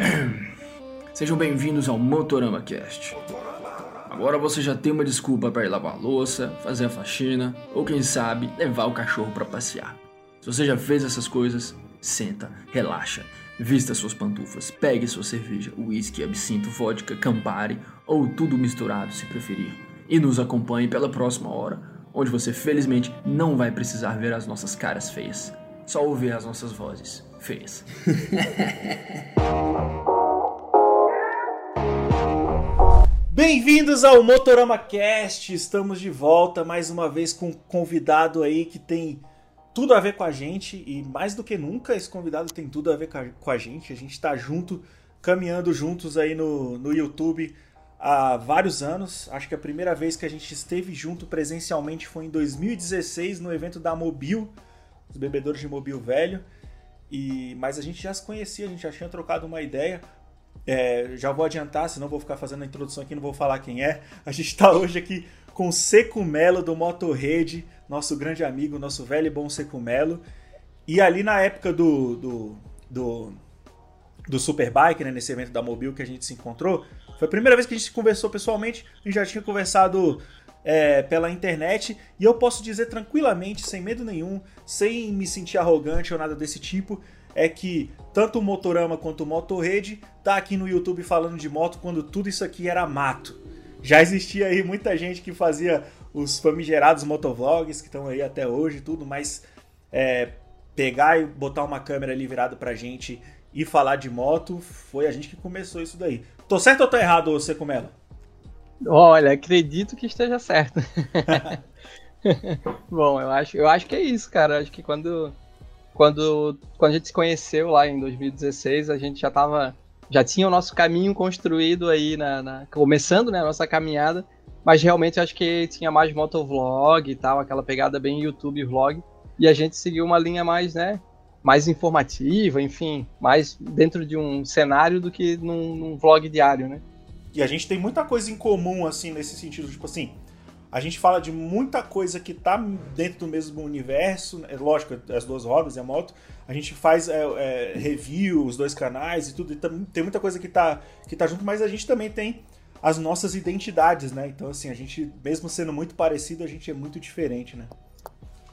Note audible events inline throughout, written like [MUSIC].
[COUGHS] Sejam bem-vindos ao Motorama Cast. Agora você já tem uma desculpa para ir lavar a louça, fazer a faxina ou quem sabe levar o cachorro para passear. Se você já fez essas coisas, senta, relaxa, vista suas pantufas, pegue sua cerveja, uísque, absinto, vodka, Campari ou tudo misturado se preferir e nos acompanhe pela próxima hora, onde você felizmente não vai precisar ver as nossas caras feias, só ouvir as nossas vozes feias. [LAUGHS] Bem-vindos ao Motorama Cast. Estamos de volta mais uma vez com um convidado aí que tem tudo a ver com a gente e mais do que nunca esse convidado tem tudo a ver com a gente. A gente está junto, caminhando juntos aí no, no YouTube há vários anos. Acho que a primeira vez que a gente esteve junto presencialmente foi em 2016 no evento da Mobil, os bebedores de Mobil Velho. E mas a gente já se conhecia, a gente já tinha trocado uma ideia. É, já vou adiantar, senão vou ficar fazendo a introdução aqui, não vou falar quem é. A gente está hoje aqui com o Seco Melo do Motorrede, nosso grande amigo, nosso velho e bom Seco Melo. E ali na época do, do, do, do Superbike, né, nesse evento da Mobil que a gente se encontrou, foi a primeira vez que a gente conversou pessoalmente, a gente já tinha conversado é, pela internet e eu posso dizer tranquilamente, sem medo nenhum, sem me sentir arrogante ou nada desse tipo, é que tanto o Motorama quanto o Motorrede tá aqui no YouTube falando de moto quando tudo isso aqui era mato. Já existia aí muita gente que fazia os famigerados motovlogs que estão aí até hoje tudo, mas é, pegar e botar uma câmera ali virada pra gente e falar de moto, foi a gente que começou isso daí. Tô certo ou tô errado, você Comelo? Olha, acredito que esteja certo. [LAUGHS] Bom, eu acho, eu acho que é isso, cara. acho que quando, quando, quando a gente se conheceu lá em 2016, a gente já tava, já tinha o nosso caminho construído aí na, na começando, né, a nossa caminhada. Mas realmente acho que tinha mais motovlog e tal, aquela pegada bem YouTube vlog. E a gente seguiu uma linha mais, né, mais informativa, enfim, mais dentro de um cenário do que num, num vlog diário, né? E a gente tem muita coisa em comum, assim, nesse sentido. Tipo assim, a gente fala de muita coisa que tá dentro do mesmo universo. É lógico, as duas rodas e a moto. A gente faz é, é, review, os dois canais e tudo. E tem muita coisa que tá, que tá junto, mas a gente também tem as nossas identidades, né? Então, assim, a gente, mesmo sendo muito parecido, a gente é muito diferente, né?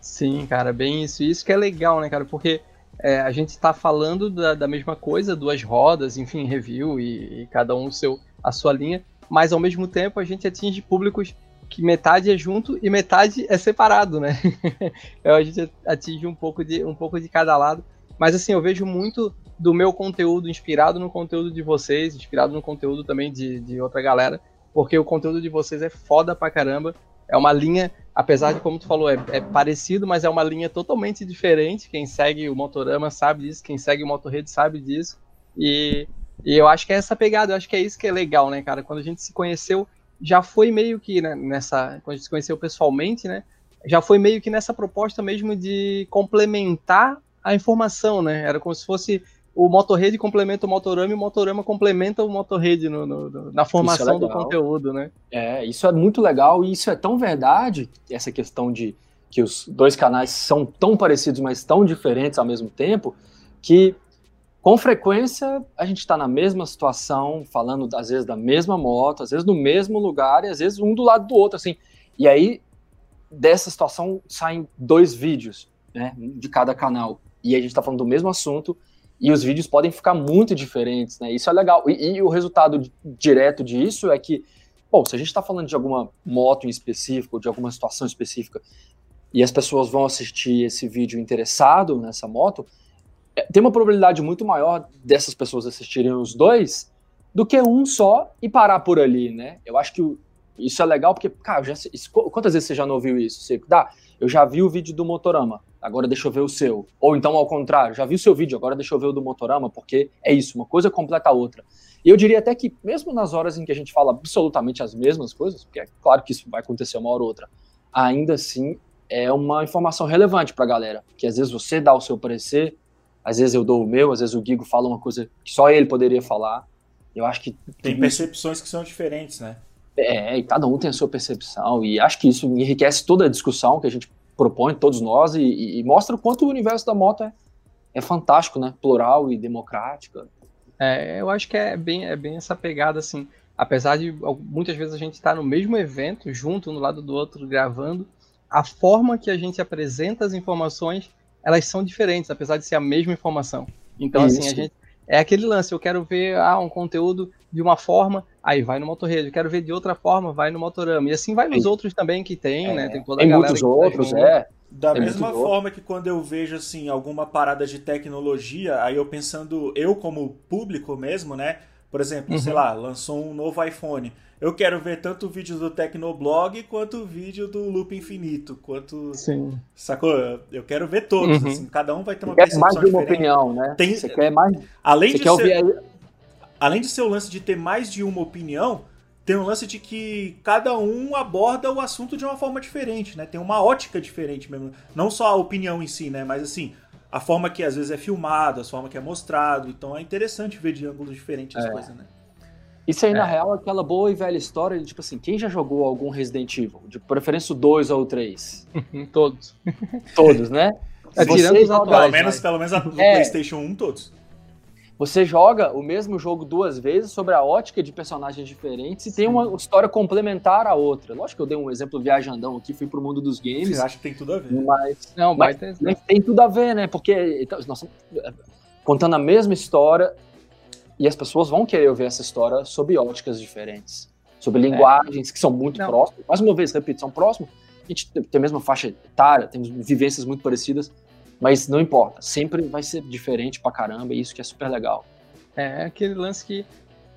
Sim, cara, bem isso. Isso que é legal, né, cara? Porque é, a gente está falando da, da, mesma coisa, duas rodas, enfim, review e, e cada um seu a sua linha, mas ao mesmo tempo a gente atinge públicos que metade é junto e metade é separado, né? [LAUGHS] então a gente atinge um pouco de um pouco de cada lado. Mas assim, eu vejo muito do meu conteúdo inspirado no conteúdo de vocês, inspirado no conteúdo também de, de outra galera, porque o conteúdo de vocês é foda pra caramba. É uma linha, apesar de, como tu falou, é, é parecido, mas é uma linha totalmente diferente. Quem segue o Motorama sabe disso, quem segue o Motorrede sabe disso. E e eu acho que é essa pegada, eu acho que é isso que é legal, né, cara? Quando a gente se conheceu, já foi meio que né, nessa. Quando a gente se conheceu pessoalmente, né? Já foi meio que nessa proposta mesmo de complementar a informação, né? Era como se fosse o Motorrede complementa o Motorama e o Motorama complementa o Motorrede no, no, na formação é do conteúdo, né? É, isso é muito legal e isso é tão verdade, essa questão de que os dois canais são tão parecidos, mas tão diferentes ao mesmo tempo, que com frequência a gente está na mesma situação, falando às vezes da mesma moto, às vezes no mesmo lugar e às vezes um do lado do outro, assim. E aí dessa situação saem dois vídeos, né, de cada canal. E a gente está falando do mesmo assunto e os vídeos podem ficar muito diferentes, né? Isso é legal. E, e o resultado direto disso é que, bom, se a gente está falando de alguma moto em específico, de alguma situação específica, e as pessoas vão assistir esse vídeo interessado nessa moto, tem uma probabilidade muito maior dessas pessoas assistirem os dois do que um só e parar por ali, né? Eu acho que isso é legal porque, cara, já, isso, quantas vezes você já não ouviu isso? Você, dá, eu já vi o vídeo do Motorama, agora deixa eu ver o seu. Ou então, ao contrário, já vi o seu vídeo, agora deixa eu ver o do Motorama, porque é isso, uma coisa completa a outra. E eu diria até que, mesmo nas horas em que a gente fala absolutamente as mesmas coisas, porque é claro que isso vai acontecer uma hora ou outra, ainda assim é uma informação relevante para a galera, que às vezes você dá o seu parecer, às vezes eu dou o meu, às vezes o Guigo fala uma coisa que só ele poderia falar. Eu acho que. Tem percepções que são diferentes, né? É, e cada um tem a sua percepção, e acho que isso enriquece toda a discussão que a gente propõe, todos nós, e, e mostra o quanto o universo da moto é, é fantástico, né? Plural e democrático. É, eu acho que é bem, é bem essa pegada, assim. Apesar de muitas vezes a gente estar tá no mesmo evento, junto, um lado do outro, gravando, a forma que a gente apresenta as informações, elas são diferentes, apesar de ser a mesma informação. Então, Isso. assim, a gente. É aquele lance, eu quero ver ah, um conteúdo de uma forma, aí vai no Motorrede. Eu quero ver de outra forma, vai no Motorama. E assim vai nos outros também que tem, é, né? Tem toda a galera muitos outros, é. Da é mesma forma que quando eu vejo assim alguma parada de tecnologia, aí eu pensando eu como público mesmo, né? Por exemplo, uhum. sei lá, lançou um novo iPhone. Eu quero ver tanto o vídeo do Tecnoblog quanto o vídeo do Loop Infinito, quanto Sim. sacou? Eu quero ver todos, uhum. assim, cada um vai ter uma Você quer mais de uma diferente. opinião, né? Tem... Você quer mais Além Você de ser... Ouvir... Além de ser o lance de ter mais de uma opinião, tem um lance de que cada um aborda o assunto de uma forma diferente, né? Tem uma ótica diferente mesmo. Não só a opinião em si, né? Mas assim, a forma que às vezes é filmado, a forma que é mostrado. Então é interessante ver de ângulos diferentes as é. coisas, né? Isso aí, é. na real, é aquela boa e velha história de, tipo assim, quem já jogou algum Resident Evil? De preferência o 2 ou o 3? [LAUGHS] todos. Todos, né? É, tirando os atuais, pelo menos, pelo menos a, do [LAUGHS] é. PlayStation 1, todos. Você joga o mesmo jogo duas vezes sobre a ótica de personagens diferentes e Sim. tem uma história complementar à outra. Lógico que eu dei um exemplo viajandão aqui, fui pro mundo dos games. Você acha que tem tudo a ver? Mas, não, mas, mas tem tudo a ver, né? Porque então, nossa, contando a mesma história e as pessoas vão querer ouvir essa história sob óticas diferentes, sobre linguagens é. que são muito não. próximas. Mais uma vez, repito, são próximos. A gente tem a mesma faixa etária, temos vivências muito parecidas mas não importa, sempre vai ser diferente pra caramba, e isso que é super legal. É aquele lance que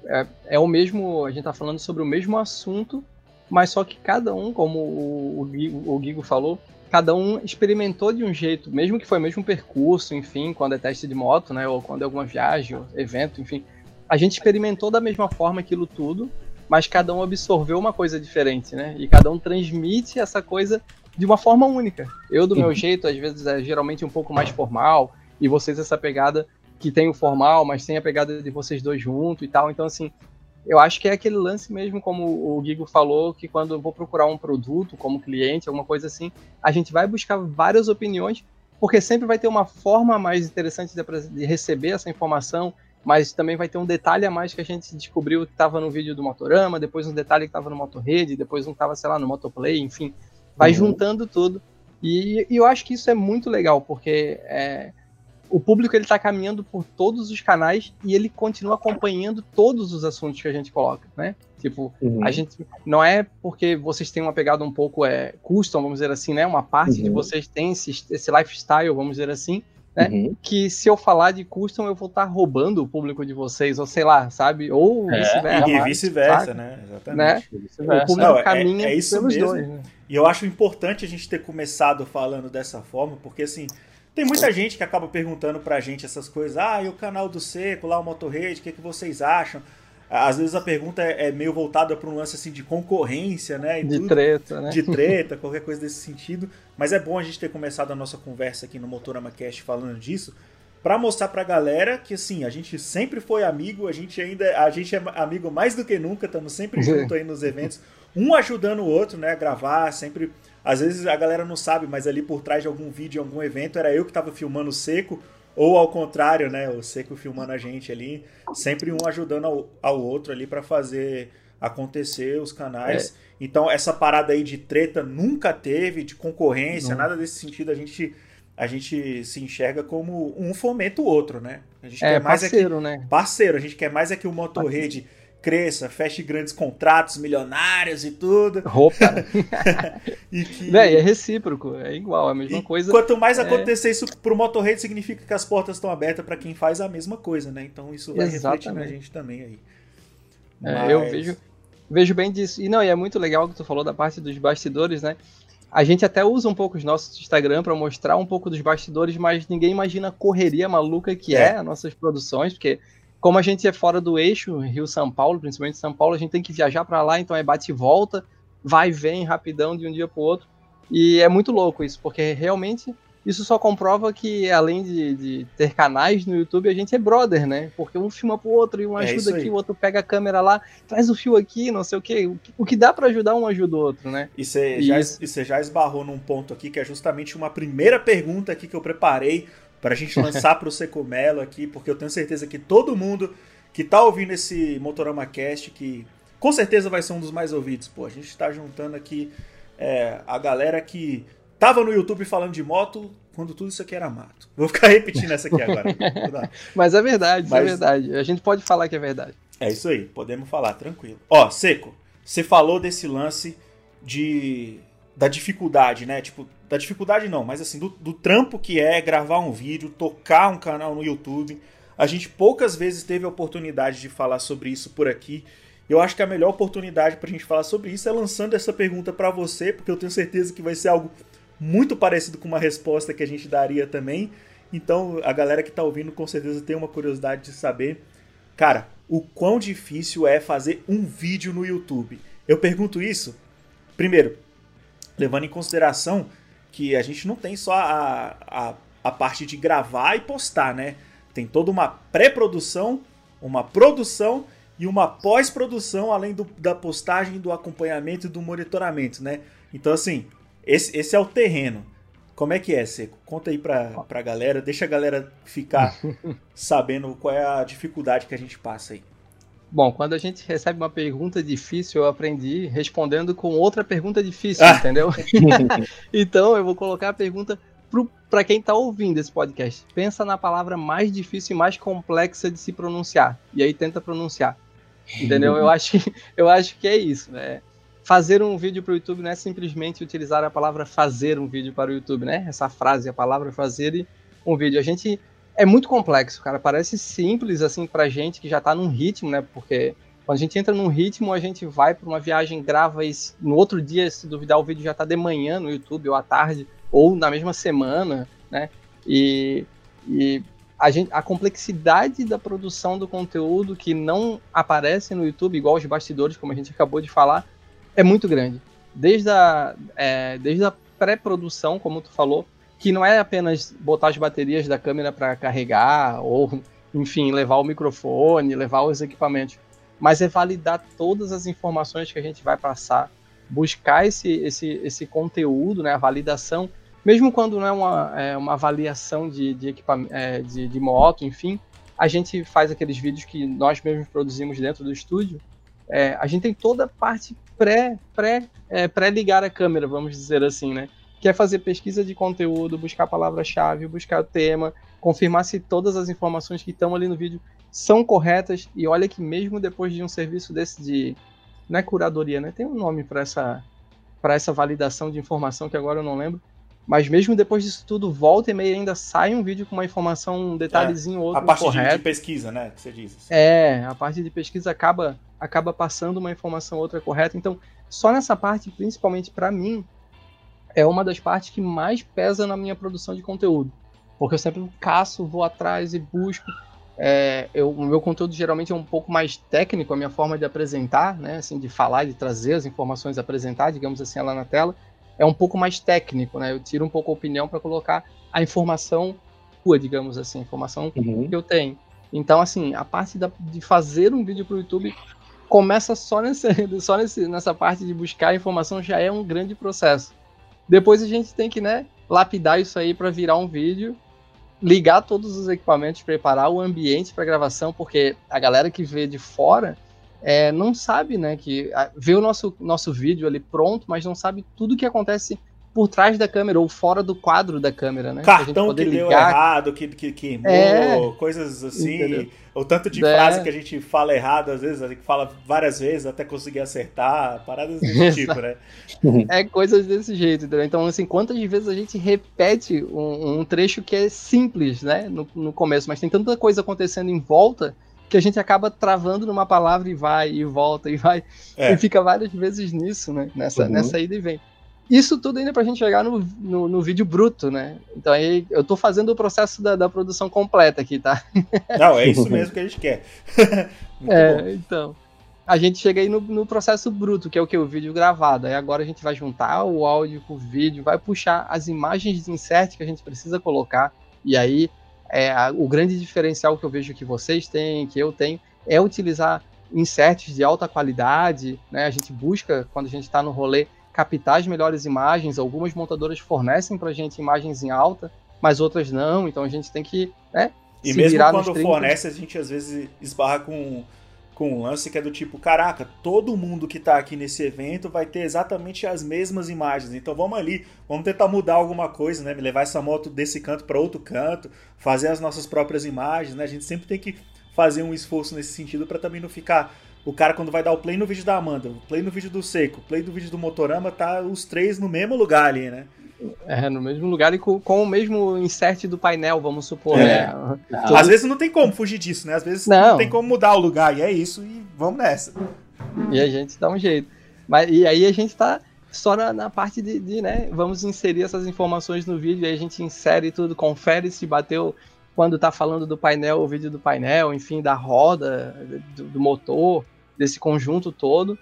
é, é o mesmo, a gente tá falando sobre o mesmo assunto, mas só que cada um, como o, o, o Gigo falou, cada um experimentou de um jeito, mesmo que foi o mesmo percurso, enfim, quando é teste de moto, né, ou quando é alguma viagem, ou evento, enfim, a gente experimentou da mesma forma aquilo tudo, mas cada um absorveu uma coisa diferente, né, e cada um transmite essa coisa de uma forma única. Eu, do meu jeito, às vezes é geralmente um pouco mais formal, e vocês essa pegada que tem o formal, mas tem a pegada de vocês dois juntos e tal. Então, assim, eu acho que é aquele lance mesmo, como o Gigo falou, que quando eu vou procurar um produto como cliente, alguma coisa assim, a gente vai buscar várias opiniões, porque sempre vai ter uma forma mais interessante de, de receber essa informação, mas também vai ter um detalhe a mais que a gente descobriu que estava no vídeo do Motorama, depois um detalhe que estava no Motorrede, depois um estava, sei lá, no Motoplay, enfim vai uhum. juntando tudo. E, e, eu acho que isso é muito legal, porque é, o público ele está caminhando por todos os canais e ele continua acompanhando todos os assuntos que a gente coloca, né? Tipo, uhum. a gente não é porque vocês têm uma pegada um pouco é, custom, vamos dizer assim, né? Uma parte uhum. de vocês tem esse, esse lifestyle, vamos dizer assim, né? Uhum. Que se eu falar de custom, eu vou estar tá roubando o público de vocês, ou sei lá, sabe? Ou é, vice-versa. E vice-versa, né? Exatamente. Né? Vice o público Não, é, caminha é, é isso pelos mesmo. dois. Né? E eu acho importante a gente ter começado falando dessa forma, porque assim. Tem muita gente que acaba perguntando pra gente essas coisas. Ah, e o canal do Seco, lá o Motorrede, o que, que vocês acham? Às vezes a pergunta é, é meio voltada para um lance assim de concorrência, né? de tudo, treta, né? De treta, [LAUGHS] qualquer coisa desse sentido. Mas é bom a gente ter começado a nossa conversa aqui no Motorama Cast falando disso, para mostrar pra galera que assim, a gente sempre foi amigo, a gente ainda a gente é amigo mais do que nunca, estamos sempre [LAUGHS] junto aí nos eventos, um ajudando o outro, né, a gravar, sempre às vezes a galera não sabe, mas ali por trás de algum vídeo, algum evento, era eu que estava filmando o seco, ou ao contrário, né? O Seco filmando a gente ali, sempre um ajudando ao, ao outro ali para fazer acontecer os canais. É. Então, essa parada aí de treta nunca teve, de concorrência, não. nada desse sentido. A gente, a gente se enxerga como um fomenta o outro, né? A gente é, quer mais parceiro, é que, né? Parceiro, a gente quer mais é que o Motorrede cresça, feche grandes contratos milionários e tudo. Roupa. [LAUGHS] e que... é, é recíproco, é igual, é a mesma e coisa. Quanto mais é... acontecer isso pro Motorhead, significa que as portas estão abertas para quem faz a mesma coisa, né? Então isso vai Exatamente. refletir na gente também aí. É, Mas... Eu vejo, vejo bem disso. E não, e é muito legal que tu falou da parte dos bastidores, né? A gente até usa um pouco os nossos Instagram para mostrar um pouco dos bastidores, mas ninguém imagina a correria maluca que é, é as nossas produções, porque como a gente é fora do eixo, Rio-São Paulo, principalmente São Paulo, a gente tem que viajar para lá, então é bate e volta, vai e vem rapidão de um dia para o outro. E é muito louco isso, porque realmente isso só comprova que, além de, de, ter canais no YouTube, a gente é brother, né? Porque um filma pro outro e um é ajuda aqui, o outro pega a câmera lá, traz o fio aqui, não sei o quê. O que dá para ajudar, um ajuda o outro, né? E você já, já esbarrou num ponto aqui que é justamente uma primeira pergunta aqui que eu preparei para a gente lançar para o Secomelo aqui, porque eu tenho certeza que todo mundo que tá ouvindo esse Motorama Cast, que com certeza vai ser um dos mais ouvidos, pô, a gente está juntando aqui é, a galera que tava no YouTube falando de moto quando tudo isso aqui era mato. Vou ficar repetindo essa aqui agora. [LAUGHS] Mas é verdade, Mas... é verdade. A gente pode falar que é verdade. É isso aí, podemos falar, tranquilo. Ó, Seco, você falou desse lance de da dificuldade, né? Tipo, da dificuldade não, mas assim, do, do trampo que é gravar um vídeo, tocar um canal no YouTube. A gente poucas vezes teve a oportunidade de falar sobre isso por aqui. Eu acho que a melhor oportunidade pra gente falar sobre isso é lançando essa pergunta para você, porque eu tenho certeza que vai ser algo muito parecido com uma resposta que a gente daria também. Então, a galera que tá ouvindo com certeza tem uma curiosidade de saber, cara, o quão difícil é fazer um vídeo no YouTube. Eu pergunto isso, primeiro, levando em consideração que a gente não tem só a, a, a parte de gravar e postar, né? Tem toda uma pré-produção, uma produção e uma pós-produção, além do, da postagem, do acompanhamento e do monitoramento, né? Então, assim, esse, esse é o terreno. Como é que é, Seco? Conta aí pra, pra galera, deixa a galera ficar [LAUGHS] sabendo qual é a dificuldade que a gente passa aí. Bom, quando a gente recebe uma pergunta difícil, eu aprendi respondendo com outra pergunta difícil, ah. entendeu? [LAUGHS] então eu vou colocar a pergunta para quem está ouvindo esse podcast. Pensa na palavra mais difícil e mais complexa de se pronunciar. E aí tenta pronunciar. Entendeu? eu, acho, eu acho que é isso. Né? Fazer um vídeo para o YouTube não é simplesmente utilizar a palavra fazer um vídeo para o YouTube, né? Essa frase, a palavra fazer um vídeo. A gente é muito complexo, cara. Parece simples, assim, pra gente que já tá num ritmo, né? Porque quando a gente entra num ritmo, a gente vai para uma viagem, grava e no outro dia, se duvidar, o vídeo já tá de manhã no YouTube ou à tarde, ou na mesma semana, né? E, e a, gente, a complexidade da produção do conteúdo que não aparece no YouTube, igual os bastidores, como a gente acabou de falar, é muito grande. Desde a, é, desde a pré-produção, como tu falou, que não é apenas botar as baterias da câmera para carregar ou, enfim, levar o microfone, levar os equipamentos, mas é validar todas as informações que a gente vai passar, buscar esse, esse, esse conteúdo, né, a validação, mesmo quando não é uma, é uma avaliação de, de, é, de, de moto, enfim, a gente faz aqueles vídeos que nós mesmos produzimos dentro do estúdio, é, a gente tem toda a parte pré, pré, é, pré ligar a câmera, vamos dizer assim, né? Que é fazer pesquisa de conteúdo, buscar a palavra-chave, buscar o tema, confirmar se todas as informações que estão ali no vídeo são corretas. E olha que mesmo depois de um serviço desse de. Não é curadoria, né? Tem um nome para essa, essa validação de informação que agora eu não lembro. Mas mesmo depois disso tudo, volta e meia ainda sai um vídeo com uma informação, um detalhezinho é, outro. A parte correto. de pesquisa, né? Que você diz. Assim. É, a parte de pesquisa acaba, acaba passando uma informação outra correta. Então, só nessa parte, principalmente para mim, é uma das partes que mais pesa na minha produção de conteúdo. Porque eu sempre caço, vou atrás e busco. É, eu, o meu conteúdo geralmente é um pouco mais técnico, a minha forma de apresentar, né, assim, de falar, de trazer as informações, apresentar, digamos assim, lá na tela, é um pouco mais técnico, né? Eu tiro um pouco a opinião para colocar a informação rua, digamos assim, a informação uhum. que eu tenho. Então, assim, a parte da, de fazer um vídeo para o YouTube começa só, nesse, [LAUGHS] só nesse, nessa parte de buscar a informação, já é um grande processo. Depois a gente tem que, né, lapidar isso aí para virar um vídeo, ligar todos os equipamentos, preparar o ambiente para gravação, porque a galera que vê de fora é, não sabe, né, que vê o nosso, nosso vídeo ali pronto, mas não sabe tudo que acontece por trás da câmera ou fora do quadro da câmera, né? Cartão que deu errado, que, que queimou, é, coisas assim. Entendeu? O tanto de é. frase que a gente fala errado, às vezes, a gente fala várias vezes até conseguir acertar, paradas desse [LAUGHS] tipo, né? É coisas desse jeito, entendeu? Então, assim, quantas vezes a gente repete um, um trecho que é simples, né, no, no começo, mas tem tanta coisa acontecendo em volta que a gente acaba travando numa palavra e vai, e volta, e vai, é. e fica várias vezes nisso, né? Nessa, uhum. nessa ida e vem. Isso tudo ainda pra gente chegar no, no, no, vídeo bruto, né? Então aí eu tô fazendo o processo da, da produção completa aqui, tá? [LAUGHS] Não, é isso mesmo que a gente quer. [LAUGHS] é, bom. então. A gente chega aí no, no, processo bruto, que é o que? O vídeo gravado. Aí agora a gente vai juntar o áudio com o vídeo, vai puxar as imagens de insert que a gente precisa colocar. E aí é, a, o grande diferencial que eu vejo que vocês têm, que eu tenho, é utilizar inserts de alta qualidade, né? A gente busca, quando a gente está no rolê, captar as melhores imagens. Algumas montadoras fornecem para a gente imagens em alta, mas outras não, então a gente tem que né, e mesmo quando fornece, a gente às vezes esbarra com, com um lance que é do tipo, caraca, todo mundo que tá aqui nesse evento vai ter exatamente as mesmas imagens. Então vamos ali, vamos tentar mudar alguma coisa, né? Me levar essa moto desse canto para outro canto, fazer as nossas próprias imagens, né? A gente sempre tem que fazer um esforço nesse sentido para também não ficar o cara quando vai dar o play no vídeo da Amanda, o play no vídeo do Seco, o play do vídeo do Motorama, tá os três no mesmo lugar ali, né? É, no mesmo lugar e com, com, o mesmo insert do painel, vamos supor. É. Né? Às vezes não tem como fugir disso, né? Às vezes não. não. tem como mudar o lugar, e é isso, e vamos nessa. E a gente dá um jeito. Mas, e aí a gente tá só na, na parte de, de, né? Vamos inserir essas informações no vídeo, aí a gente insere tudo, confere se bateu quando tá falando do painel, o vídeo do painel, enfim, da roda, do, do motor, desse conjunto todo.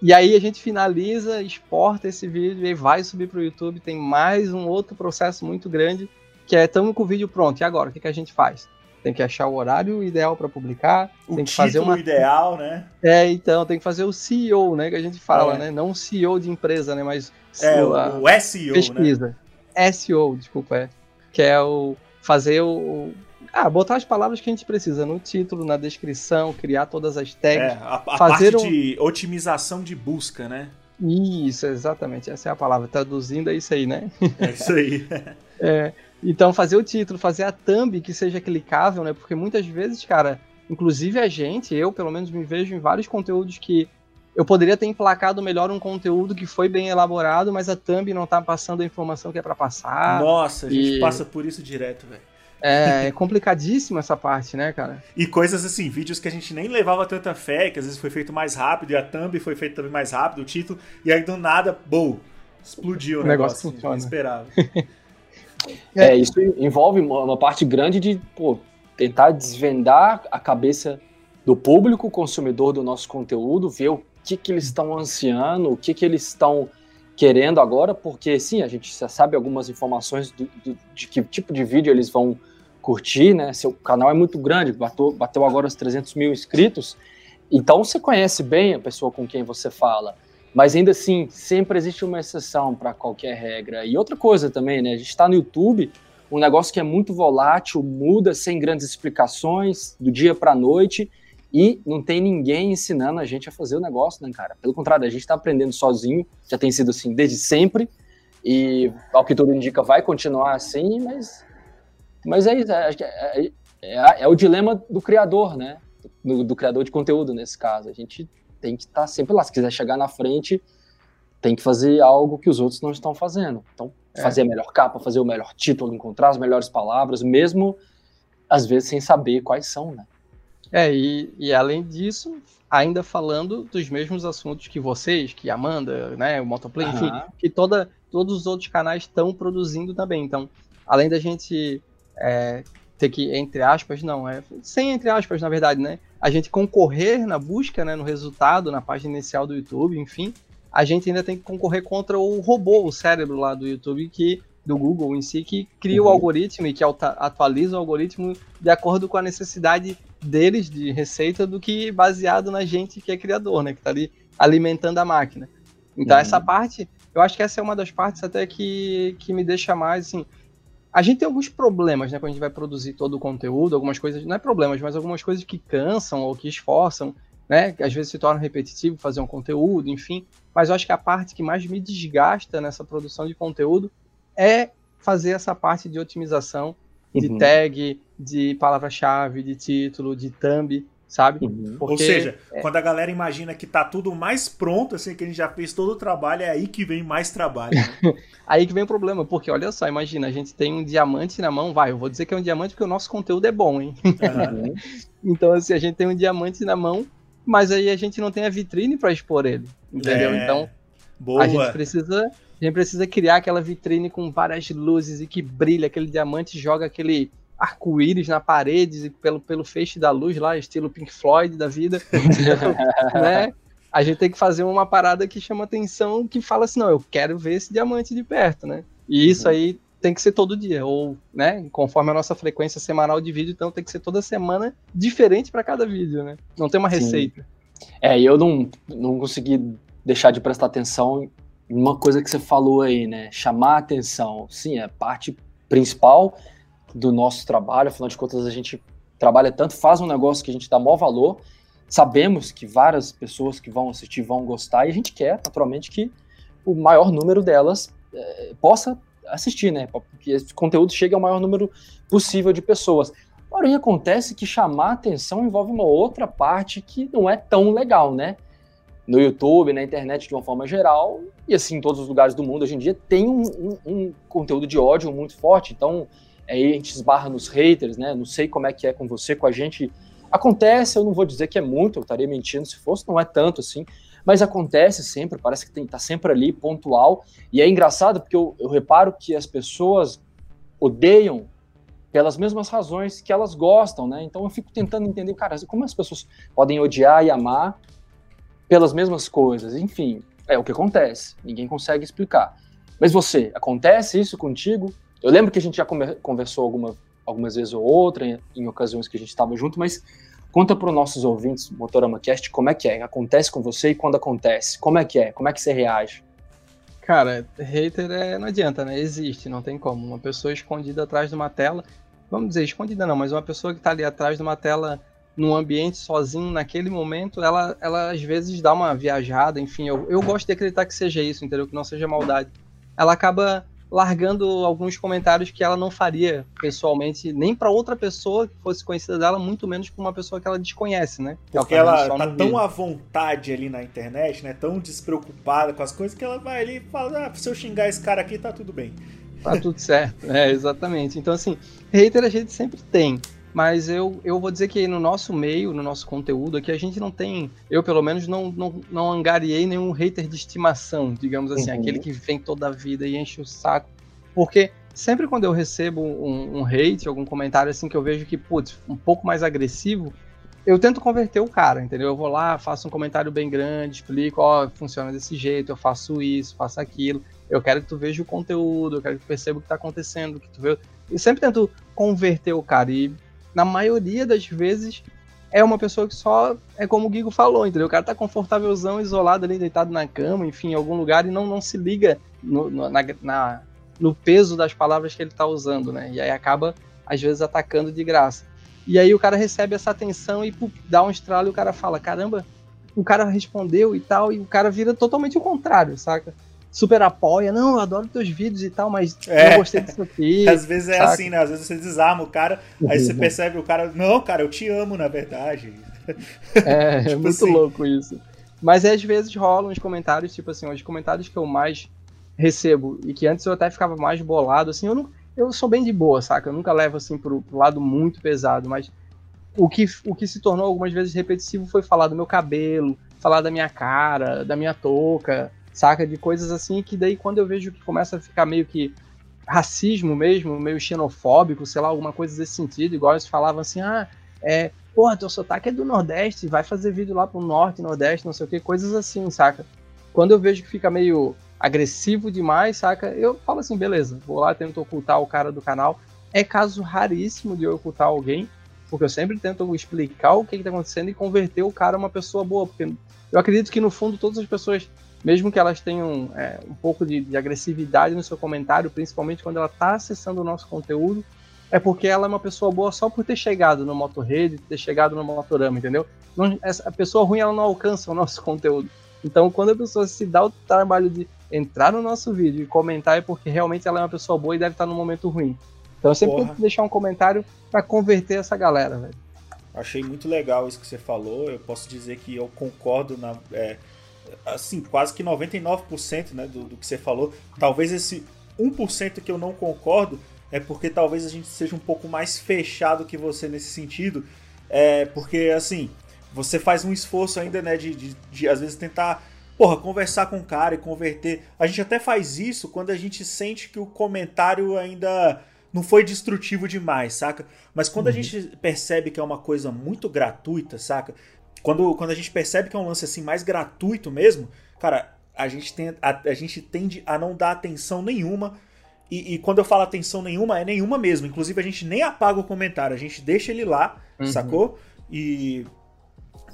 E aí a gente finaliza, exporta esse vídeo e vai subir para o YouTube. Tem mais um outro processo muito grande, que é estamos com o vídeo pronto. E agora, o que, que a gente faz? Tem que achar o horário ideal para publicar. O tem que fazer uma ideal, né? É, então tem que fazer o CEO, né? Que a gente fala, é. né? Não o CEO de empresa, né? Mas é o, o SEO, né? pesquisa. né? SEO, desculpa, é. Que é o fazer o, ah, botar as palavras que a gente precisa no título, na descrição, criar todas as tags. É, a, a fazer parte um... de otimização de busca, né? Isso, exatamente. Essa é a palavra. Traduzindo é isso aí, né? É isso aí. [LAUGHS] é, então, fazer o título, fazer a thumb que seja clicável, né? Porque muitas vezes, cara, inclusive a gente, eu pelo menos me vejo em vários conteúdos que eu poderia ter emplacado melhor um conteúdo que foi bem elaborado, mas a thumb não tá passando a informação que é para passar. Nossa, a gente e... passa por isso direto, velho. É, é complicadíssima essa parte, né, cara? E coisas assim, vídeos que a gente nem levava tanta fé, que às vezes foi feito mais rápido, e a thumb foi feita também mais rápido, o título, e aí do nada, boom, explodiu o, o negócio. negócio funciona. Esperava. [LAUGHS] é, isso envolve uma parte grande de pô, tentar desvendar a cabeça do público consumidor do nosso conteúdo, ver o que, que eles estão ansiando, o que, que eles estão querendo agora, porque sim, a gente já sabe algumas informações do, do, de que tipo de vídeo eles vão curtir, né? Seu canal é muito grande, bateu, bateu agora os 300 mil inscritos, então você conhece bem a pessoa com quem você fala. Mas ainda assim, sempre existe uma exceção para qualquer regra. E outra coisa também, né? A gente está no YouTube, um negócio que é muito volátil, muda sem grandes explicações, do dia para a noite. E não tem ninguém ensinando a gente a fazer o negócio, né, cara? Pelo contrário, a gente está aprendendo sozinho, já tem sido assim desde sempre, e ao que tudo indica vai continuar assim, mas, mas é isso, é, é, é, é o dilema do criador, né? Do, do, criador de conteúdo nesse caso. A gente tem que estar tá sempre lá. Se quiser chegar na frente, tem que fazer algo que os outros não estão fazendo. Então, é. fazer a melhor capa, fazer o melhor título, encontrar as melhores palavras, mesmo às vezes sem saber quais são, né? É, e, e além disso, ainda falando dos mesmos assuntos que vocês, que Amanda, né, o Motoplay, uhum. enfim, que toda, todos os outros canais estão produzindo também. Então, além da gente é, ter que, entre aspas, não, é sem entre aspas, na verdade, né? A gente concorrer na busca, né, no resultado, na página inicial do YouTube, enfim, a gente ainda tem que concorrer contra o robô, o cérebro lá do YouTube, que do Google em si, que cria uhum. o algoritmo e que atualiza o algoritmo de acordo com a necessidade deles de receita do que baseado na gente que é criador, né? Que está ali alimentando a máquina. Então, uhum. essa parte, eu acho que essa é uma das partes até que, que me deixa mais assim. A gente tem alguns problemas, né? Quando a gente vai produzir todo o conteúdo, algumas coisas, não é problemas, mas algumas coisas que cansam ou que esforçam, né? Que às vezes se torna repetitivo fazer um conteúdo, enfim. Mas eu acho que a parte que mais me desgasta nessa produção de conteúdo é fazer essa parte de otimização de uhum. tag, de palavra-chave, de título, de thumb, sabe? Uhum. Porque, Ou seja, é... quando a galera imagina que tá tudo mais pronto, assim, que a gente já fez todo o trabalho, é aí que vem mais trabalho. Né? [LAUGHS] aí que vem o problema, porque olha só, imagina, a gente tem um diamante na mão, vai, eu vou dizer que é um diamante porque o nosso conteúdo é bom, hein? Uhum. [LAUGHS] então, assim, a gente tem um diamante na mão, mas aí a gente não tem a vitrine para expor ele, entendeu? É... Então, Boa. a gente precisa a gente precisa criar aquela vitrine com várias luzes e que brilha, aquele diamante joga aquele arco-íris na parede pelo, pelo feixe da luz lá, estilo Pink Floyd da vida, [LAUGHS] né? A gente tem que fazer uma parada que chama atenção, que fala assim, não, eu quero ver esse diamante de perto, né? E isso uhum. aí tem que ser todo dia, ou, né, conforme a nossa frequência semanal de vídeo, então tem que ser toda semana diferente para cada vídeo, né? Não tem uma Sim. receita. É, eu não, não consegui deixar de prestar atenção uma coisa que você falou aí, né? Chamar atenção. Sim, é parte principal do nosso trabalho, afinal de contas a gente trabalha tanto, faz um negócio que a gente dá maior valor, sabemos que várias pessoas que vão assistir vão gostar e a gente quer, naturalmente, que o maior número delas é, possa assistir, né? Que esse conteúdo chegue ao maior número possível de pessoas. Porém, acontece que chamar atenção envolve uma outra parte que não é tão legal, né? No YouTube, na internet de uma forma geral, e assim em todos os lugares do mundo hoje em dia, tem um, um, um conteúdo de ódio muito forte. Então, aí a gente esbarra nos haters, né? Não sei como é que é com você, com a gente. Acontece, eu não vou dizer que é muito, eu estaria mentindo se fosse, não é tanto assim, mas acontece sempre, parece que tem, tá sempre ali, pontual. E é engraçado porque eu, eu reparo que as pessoas odeiam pelas mesmas razões que elas gostam, né? Então eu fico tentando entender, cara, como as pessoas podem odiar e amar pelas mesmas coisas. Enfim, é o que acontece. Ninguém consegue explicar. Mas você, acontece isso contigo? Eu lembro que a gente já conversou alguma, algumas vezes ou outra, em, em ocasiões que a gente estava junto, mas Conta para os nossos ouvintes, Motorama Cast, como é que é? Acontece com você e quando acontece? Como é que é? Como é que você reage? Cara, hater é, não adianta, né? Existe, não tem como. Uma pessoa escondida atrás de uma tela, vamos dizer, escondida não, mas uma pessoa que está ali atrás de uma tela num ambiente sozinho naquele momento, ela, ela às vezes dá uma viajada, enfim, eu, eu gosto de acreditar que seja isso, entendeu? Que não seja maldade. Ela acaba largando alguns comentários que ela não faria pessoalmente, nem para outra pessoa que fosse conhecida dela, muito menos para uma pessoa que ela desconhece, né? Porque ela, ela tá tão à vontade ali na internet, né? Tão despreocupada com as coisas que ela vai ali e fala: ah, se eu xingar esse cara aqui, tá tudo bem. Tá tudo certo, é, exatamente. Então, assim, hater a gente sempre tem. Mas eu, eu vou dizer que no nosso meio, no nosso conteúdo aqui, a gente não tem. Eu, pelo menos, não, não, não angariei nenhum hater de estimação, digamos assim, uhum. aquele que vem toda a vida e enche o saco. Porque sempre quando eu recebo um, um hate, algum comentário assim que eu vejo que, putz, um pouco mais agressivo, eu tento converter o cara, entendeu? Eu vou lá, faço um comentário bem grande, explico, ó, funciona desse jeito, eu faço isso, faço aquilo. Eu quero que tu veja o conteúdo, eu quero que tu perceba o que tá acontecendo, que tu vê. Eu sempre tento converter o cara. E na maioria das vezes, é uma pessoa que só é como o Guigo falou, entendeu? O cara tá confortávelzão, isolado ali, deitado na cama, enfim, em algum lugar e não, não se liga no, no, na, na, no peso das palavras que ele tá usando, né? E aí acaba, às vezes, atacando de graça. E aí o cara recebe essa atenção e pô, dá um estralo e o cara fala: caramba, o cara respondeu e tal, e o cara vira totalmente o contrário, saca? Super apoia, não, eu adoro teus vídeos e tal, mas é. eu gostei disso aqui. [LAUGHS] Às vezes é saca? assim, né? Às vezes você desarma o cara, aí você uhum. percebe o cara, não, cara, eu te amo, na verdade. É, é [LAUGHS] tipo é muito assim. louco isso. Mas às vezes rolam uns comentários, tipo assim, os comentários que eu mais recebo, e que antes eu até ficava mais bolado, assim, eu não. Eu sou bem de boa, saca? Eu nunca levo assim pro, pro lado muito pesado, mas o que, o que se tornou algumas vezes repetitivo foi falar do meu cabelo, falar da minha cara, da minha touca, saca? De coisas assim que daí quando eu vejo que começa a ficar meio que racismo mesmo, meio xenofóbico, sei lá, alguma coisa desse sentido, igual eles falavam assim, ah, é, porra, teu sotaque é do Nordeste, vai fazer vídeo lá pro Norte, Nordeste, não sei o que, coisas assim, saca? Quando eu vejo que fica meio agressivo demais, saca? Eu falo assim, beleza, vou lá, tento ocultar o cara do canal. É caso raríssimo de eu ocultar alguém, porque eu sempre tento explicar o que, está acontecendo e converter o cara uma pessoa boa, porque eu acredito que no fundo todas as pessoas mesmo que elas tenham é, um pouco de, de, agressividade no seu comentário, principalmente quando ela está acessando o nosso conteúdo, é porque ela é uma pessoa boa só por ter chegado no Motorrede, ter chegado no Motorama, entendeu? Não, essa, a pessoa ruim ela não alcança o nosso [LAUGHS] conteúdo. Então, quando a pessoa se dá o trabalho de entrar no nosso vídeo e comentar, é porque realmente ela é uma pessoa boa e deve estar no momento ruim. Então, eu sempre Porra. tento deixar um comentário para converter essa galera, velho. Achei muito legal isso que você falou. Eu posso dizer que eu concordo na. É assim, quase que 99% né, do, do que você falou. Talvez esse 1% que eu não concordo é porque talvez a gente seja um pouco mais fechado que você nesse sentido. É porque, assim, você faz um esforço ainda, né, de, de, de, às vezes tentar, porra, conversar com o cara e converter. A gente até faz isso quando a gente sente que o comentário ainda não foi destrutivo demais, saca? Mas quando uhum. a gente percebe que é uma coisa muito gratuita, saca? Quando, quando a gente percebe que é um lance assim mais gratuito mesmo, cara, a gente, tem, a, a gente tende a não dar atenção nenhuma. E, e, quando eu falo atenção nenhuma, é nenhuma mesmo. Inclusive, a gente nem apaga o comentário, a gente deixa ele lá, uhum. sacou? E.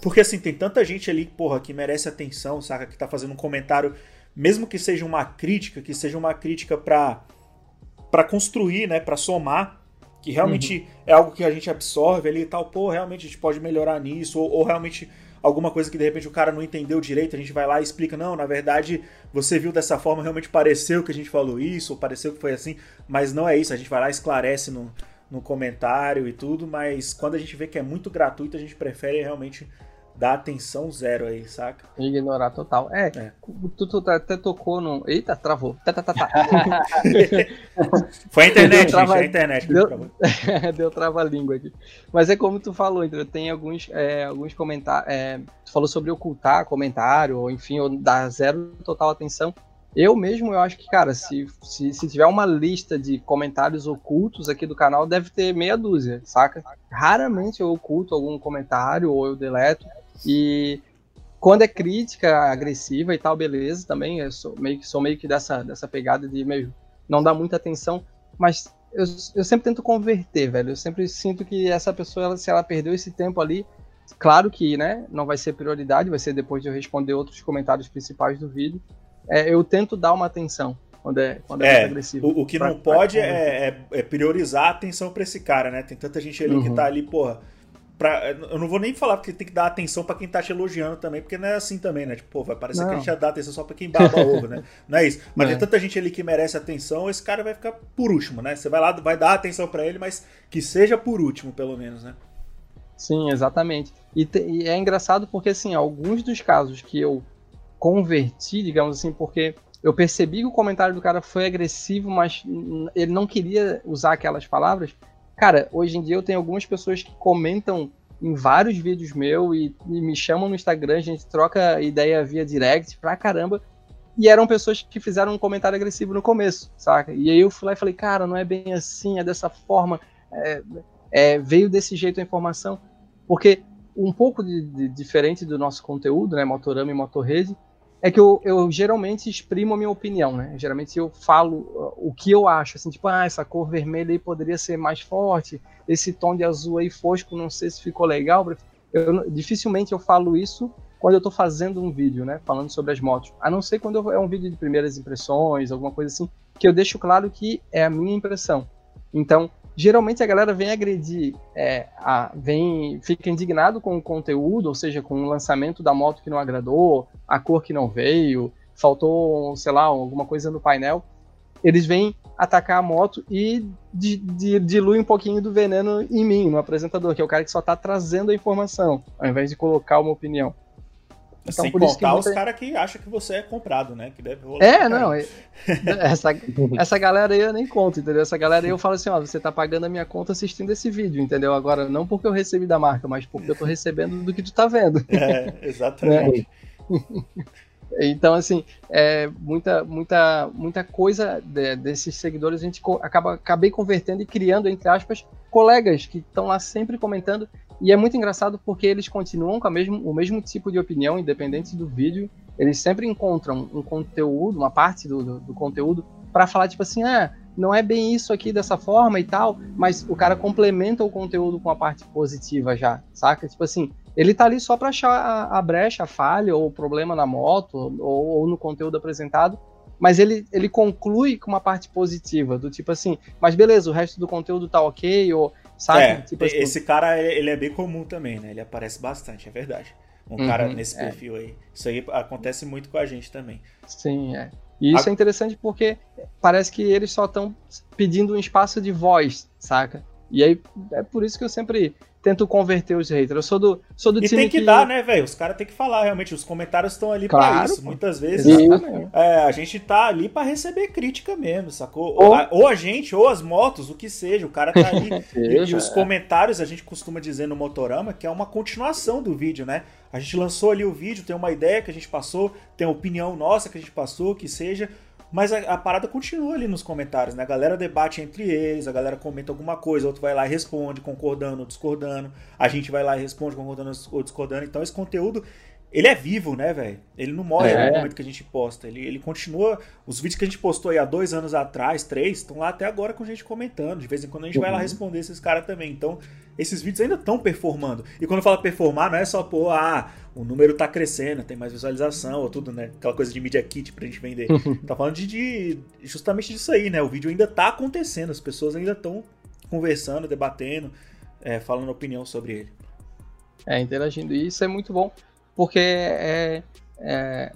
Porque assim, tem tanta gente ali, porra, que merece atenção, saca? Que tá fazendo um comentário, mesmo que seja uma crítica, que seja uma crítica pra para construir, né, para somar, que realmente uhum. é algo que a gente absorve ali e tal, pô, realmente a gente pode melhorar nisso, ou, ou realmente alguma coisa que de repente o cara não entendeu direito, a gente vai lá e explica, não, na verdade, você viu dessa forma, realmente pareceu que a gente falou isso, ou pareceu que foi assim, mas não é isso, a gente vai lá e esclarece no, no comentário e tudo, mas quando a gente vê que é muito gratuito, a gente prefere realmente dar atenção zero aí, saca? Ignorar total. É, é. Tu, tu, até tocou no. Eita, travou. Tá, tá, tá, tá. [LAUGHS] Foi a internet, deu gente, a internet. Deu, [LAUGHS] deu trava-língua aqui. Mas é como tu falou, entendeu? Tem alguns, é, alguns comentários. É, tu falou sobre ocultar comentário, ou enfim, ou dar zero total atenção. Eu mesmo, eu acho que, cara, se, se, se, tiver uma lista de comentários ocultos aqui do canal, deve ter meia dúzia, saca? Raramente eu oculto algum comentário ou eu deleto. E quando é crítica agressiva e tal, beleza, também. Eu sou meio que, sou meio que dessa, dessa pegada de meio não dar muita atenção, mas eu, eu sempre tento converter, velho. Eu sempre sinto que essa pessoa, ela, se ela perdeu esse tempo ali, claro que, né, não vai ser prioridade, vai ser depois de eu responder outros comentários principais do vídeo. É, eu tento dar uma atenção quando é, quando é, é agressivo. O, o que pra, não pode é, é, é, priorizar a atenção pra esse cara, né? Tem tanta gente ali uhum. que tá ali, porra Pra, eu não vou nem falar porque tem que dar atenção para quem tá te elogiando também, porque não é assim também, né? Tipo, pô, vai parecer não. que a gente já dá atenção só pra quem baba [LAUGHS] ovo, né? Não é isso. Mas não. tem tanta gente ali que merece atenção, esse cara vai ficar por último, né? Você vai lá, vai dar atenção para ele, mas que seja por último, pelo menos, né? Sim, exatamente. E, te, e é engraçado porque, assim, alguns dos casos que eu converti, digamos assim, porque eu percebi que o comentário do cara foi agressivo, mas ele não queria usar aquelas palavras Cara, hoje em dia eu tenho algumas pessoas que comentam em vários vídeos meus e, e, me chamam no Instagram, a gente troca ideia via direct pra caramba. E eram pessoas que fizeram um comentário agressivo no começo, saca? E aí eu fui lá e falei, cara, não é bem assim, é dessa forma, é, é, veio desse jeito a informação. Porque um pouco de, de, diferente do nosso conteúdo, né, Motorama e Motorrede, é que eu, eu, geralmente exprimo a minha opinião, né? Geralmente eu falo uh, o que eu acho, assim, tipo, ah, essa cor vermelha aí poderia ser mais forte, esse tom de azul aí fosco, não sei se ficou legal. Eu, dificilmente eu falo isso quando eu estou fazendo um vídeo, né? Falando sobre as motos. A não ser quando é um vídeo de primeiras impressões, alguma coisa assim, que eu deixo claro que é a minha impressão. Então, geralmente a galera vem agredir, é, a, vem, fica indignado com o conteúdo, ou seja, com o lançamento da moto que não agradou, a cor que não veio, faltou, sei lá, alguma coisa no painel. Eles vêm atacar a moto e di, di, dilui um pouquinho do veneno em mim, no apresentador, que é o cara que só está trazendo a informação, ao invés de colocar uma opinião. Então, Sem por contar muita... os caras que acham que você é comprado, né? Que deve rolar. É, não. É, [LAUGHS] essa, essa galera aí eu nem conto, entendeu? Essa galera aí eu falo assim, ó, você tá pagando a minha conta assistindo esse vídeo, entendeu? Agora, não porque eu recebi da marca, mas porque eu tô recebendo do que tu tá vendo. [LAUGHS] É, exatamente. Então, assim, é, muita, muita, muita coisa de, desses seguidores a gente acaba acabei convertendo e criando, entre aspas, colegas que estão lá sempre comentando e é muito engraçado porque eles continuam com mesmo, o mesmo tipo de opinião, independente do vídeo. Eles sempre encontram um conteúdo, uma parte do, do, do conteúdo, para falar, tipo assim, ah, não é bem isso aqui dessa forma e tal, mas o cara complementa o conteúdo com a parte positiva já, saca? Tipo assim, ele tá ali só para achar a, a, brecha, a falha ou o problema na moto ou, ou, no conteúdo apresentado, mas ele, ele conclui com uma parte positiva, do tipo assim, mas beleza, o resto do conteúdo tá ok, ou sabe? É, tipo assim, esse cara, ele é bem comum também, né? Ele aparece bastante, é verdade. Um uhum, cara nesse é. perfil aí. Isso aí acontece muito com a gente também. Sim, é. E isso a... é interessante porque parece que eles só estão pedindo um espaço de voz, saca? E aí é por isso que eu sempre tento converter os haters. Eu sou do, sou do e time tem que, que... dar, né, velho? Os caras têm que falar, realmente. Os comentários estão ali claro, pra isso. Muitas vezes é, a gente tá ali para receber crítica mesmo, sacou? Ou... ou... a gente, ou as motos, o que seja. O cara tá ali. [LAUGHS] e, e, os é. comentários, a gente costuma dizer no Motorama que é uma continuação do vídeo, né? A gente lançou ali o vídeo, tem uma ideia que a gente passou, tem opinião nossa que a gente passou, que seja. Mas a, a, parada continua ali nos comentários, né? A galera debate entre eles, a galera comenta alguma coisa, outro vai lá e responde, concordando ou discordando. A gente vai lá e responde, concordando ou discordando. Então esse conteúdo, ele é vivo, né, velho? Ele não morre é. no momento que a gente posta. Ele, ele continua. Os vídeos que a gente postou aí há dois anos atrás, três, estão lá até agora com gente comentando. De vez em quando a gente uhum. vai lá uhum. responder esses caras também. Então, esses vídeos ainda estão performando. E quando eu falo performar, não é só, pô, ah, o número tá crescendo, tem mais visualização ou tudo, né? Aquela coisa de media kit pra gente vender. [LAUGHS] tá falando de, de, justamente disso aí, né? O vídeo ainda tá acontecendo, as pessoas ainda estão conversando, debatendo, é, falando opinião sobre ele. É, interagindo. E isso é muito bom, porque é, é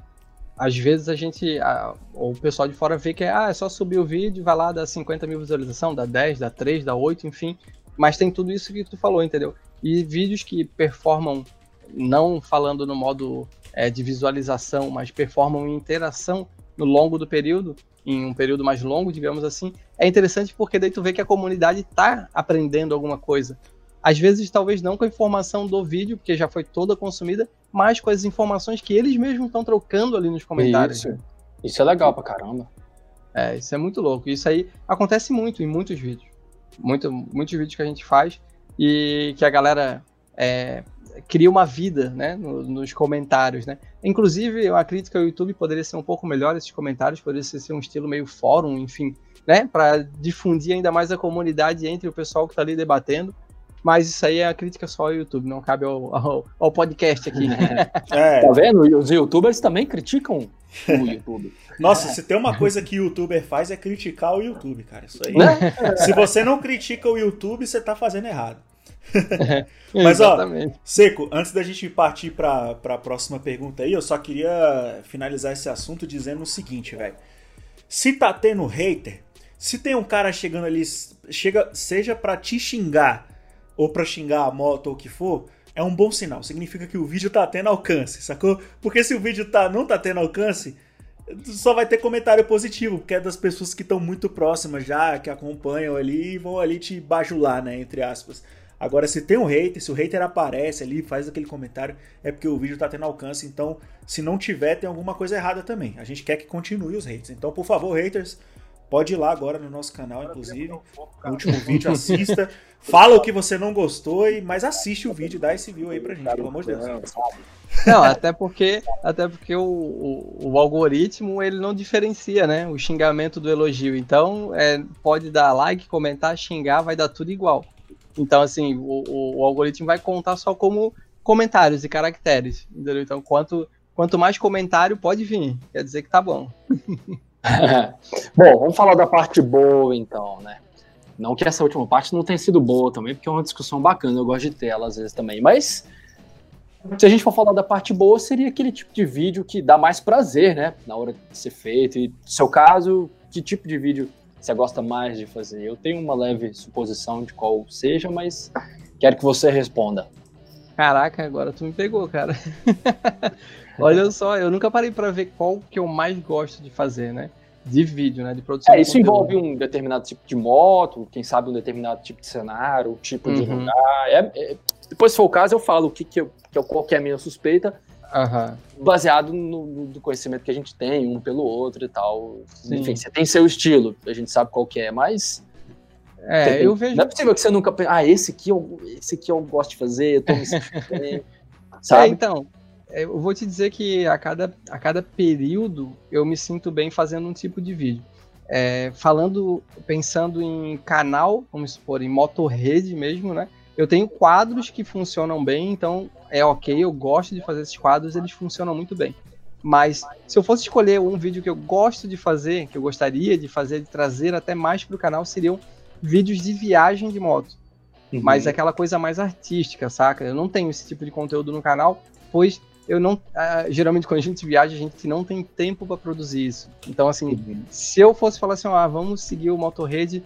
às vezes a gente, a, o pessoal de fora vê que é, ah, é só subir o vídeo, vai lá, dá 50 mil visualização, dá 10, dá 3, dá 8, enfim. Mas tem tudo isso que tu falou, entendeu? E vídeos que performam, não falando no modo é, de visualização, mas performam em interação no longo do período, em um período mais longo, digamos assim, é interessante porque daí tu vê que a comunidade está aprendendo alguma coisa. Às vezes, talvez não com a informação do vídeo, porque já foi toda consumida, mas com as informações que eles mesmos estão trocando ali nos comentários. Isso, isso é legal pra caramba. É, isso é muito louco. Isso aí acontece muito em muitos vídeos muito, muitos vídeos que a gente faz e que a galera é, cria uma vida né, no, nos comentários. Né? Inclusive, a crítica ao YouTube poderia ser um pouco melhor, esses comentários, poderia ser um estilo meio fórum, enfim, né, para difundir ainda mais a comunidade entre o pessoal que está ali debatendo. Mas isso aí é a crítica só ao YouTube, não cabe ao, ao, ao podcast aqui. [LAUGHS] É. [LAUGHS] Tá vendo? Os youtubers também criticam o YouTube. [LAUGHS] Nossa, se tem uma coisa que o youtuber faz é criticar o YouTube, cara. Isso aí. Né? se você não critica o YouTube, você tá fazendo errado. Mas ó, Seco, antes da gente partir para a próxima pergunta aí, eu só queria finalizar esse assunto dizendo o seguinte, velho. Se tá tendo hater, se tem um cara chegando ali, chega, seja para te xingar ou para xingar a moto ou o que for, é um bom sinal. Significa que o vídeo tá tendo alcance, sacou? Porque se o vídeo tá, não tá tendo alcance, só vai ter comentário positivo, porque é das pessoas que estão muito próximas já, que acompanham ali e vão ali te bajular, né? Entre aspas. Agora, se tem um hater, se o hater aparece ali, faz aquele comentário, é porque o vídeo tá tendo alcance. Então, se não tiver, tem alguma coisa errada também. A gente quer que continue os haters. Então, por favor, haters, pode ir lá agora no nosso canal, inclusive. Último vídeo, [LAUGHS] assista. Fala o que você não gostou, mas assiste o vídeo, dá esse view aí pra gente, pelo amor de Deus. Não, até porque, até porque o, o, o, algoritmo ele não diferencia, né? O xingamento do elogio. Então, é, pode dar like, comentar, xingar, vai dar tudo igual. Então, assim, o, o, o algoritmo vai contar só como comentários e caracteres. Entendeu? Então, quanto, quanto mais comentário, pode vir. Quer dizer que tá bom. [LAUGHS] bom, vamos falar da parte boa, então, né? Não que essa última parte não tenha sido boa também, porque é uma discussão bacana, eu gosto de ter ela às vezes também. Mas se a gente for falar da parte boa, seria aquele tipo de vídeo que dá mais prazer, né? Na hora de ser feito. E no seu caso, que tipo de vídeo você gosta mais de fazer? Eu tenho uma leve suposição de qual seja, mas quero que você responda. Caraca, agora tu me pegou, cara. [LAUGHS] Olha só, eu nunca parei para ver qual que eu mais gosto de fazer, né? De vídeo, né? De produção. É, isso envolve um determinado tipo de moto, quem sabe um determinado tipo de cenário, tipo uhum. de lugar. É, é, depois, se for o caso, eu falo o que, que, eu, que eu, qual que é a minha suspeita, uhum. baseado no, no, conhecimento que a gente tem, um pelo outro e tal. Sim. Enfim, você tem seu estilo, a gente sabe qual que é, mas. É, eu vejo. Não é possível que você nunca. Ah, esse aqui eu, esse aqui eu gosto de fazer, eu tô me [LAUGHS] sentindo bem. Sabe? É, então, eu vou te dizer que a cada, a cada período eu me sinto bem fazendo um tipo de vídeo. É, falando, pensando em canal, vamos supor, em motorrede mesmo, né? Eu tenho quadros que funcionam bem, então é ok, eu gosto de fazer esses quadros, eles funcionam muito bem. Mas se eu fosse escolher um vídeo que eu gosto de fazer, que eu gostaria de fazer, de trazer até mais para o canal, seriam vídeos de viagem de moto. Uhum. Mas aquela coisa mais artística, saca? Eu não tenho esse tipo de conteúdo no canal, pois eu não. Uh, geralmente, quando a gente viaja, a gente não tem tempo para produzir isso. Então, assim, uhum. se eu fosse falar assim, ah, vamos seguir o Motorrede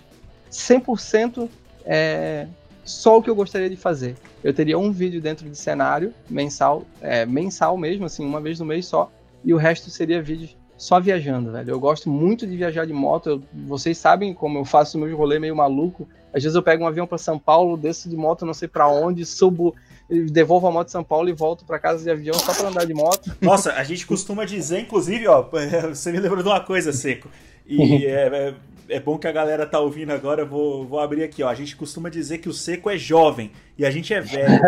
100% é, só o que eu gostaria de fazer. Eu teria um vídeo dentro de cenário, mensal, é, mensal mesmo, assim, uma vez no mês só, e o resto seria vídeos só viajando, velho. Eu gosto muito de viajar de moto. Eu, vocês sabem como eu faço meus rolê meio maluco. Às vezes eu pego um avião para São Paulo, desço de moto não sei para onde, subo devolvo a moto de São Paulo e volto para casa de avião só para andar de moto. [LAUGHS] Nossa, a gente costuma dizer, inclusive, ó, [LAUGHS] você me lembrou de uma coisa, Seco. E [LAUGHS] é, é, é, bom que a galera tá ouvindo agora, vou, vou abrir aqui, ó. A gente costuma dizer que o Seco é jovem e a gente é velho.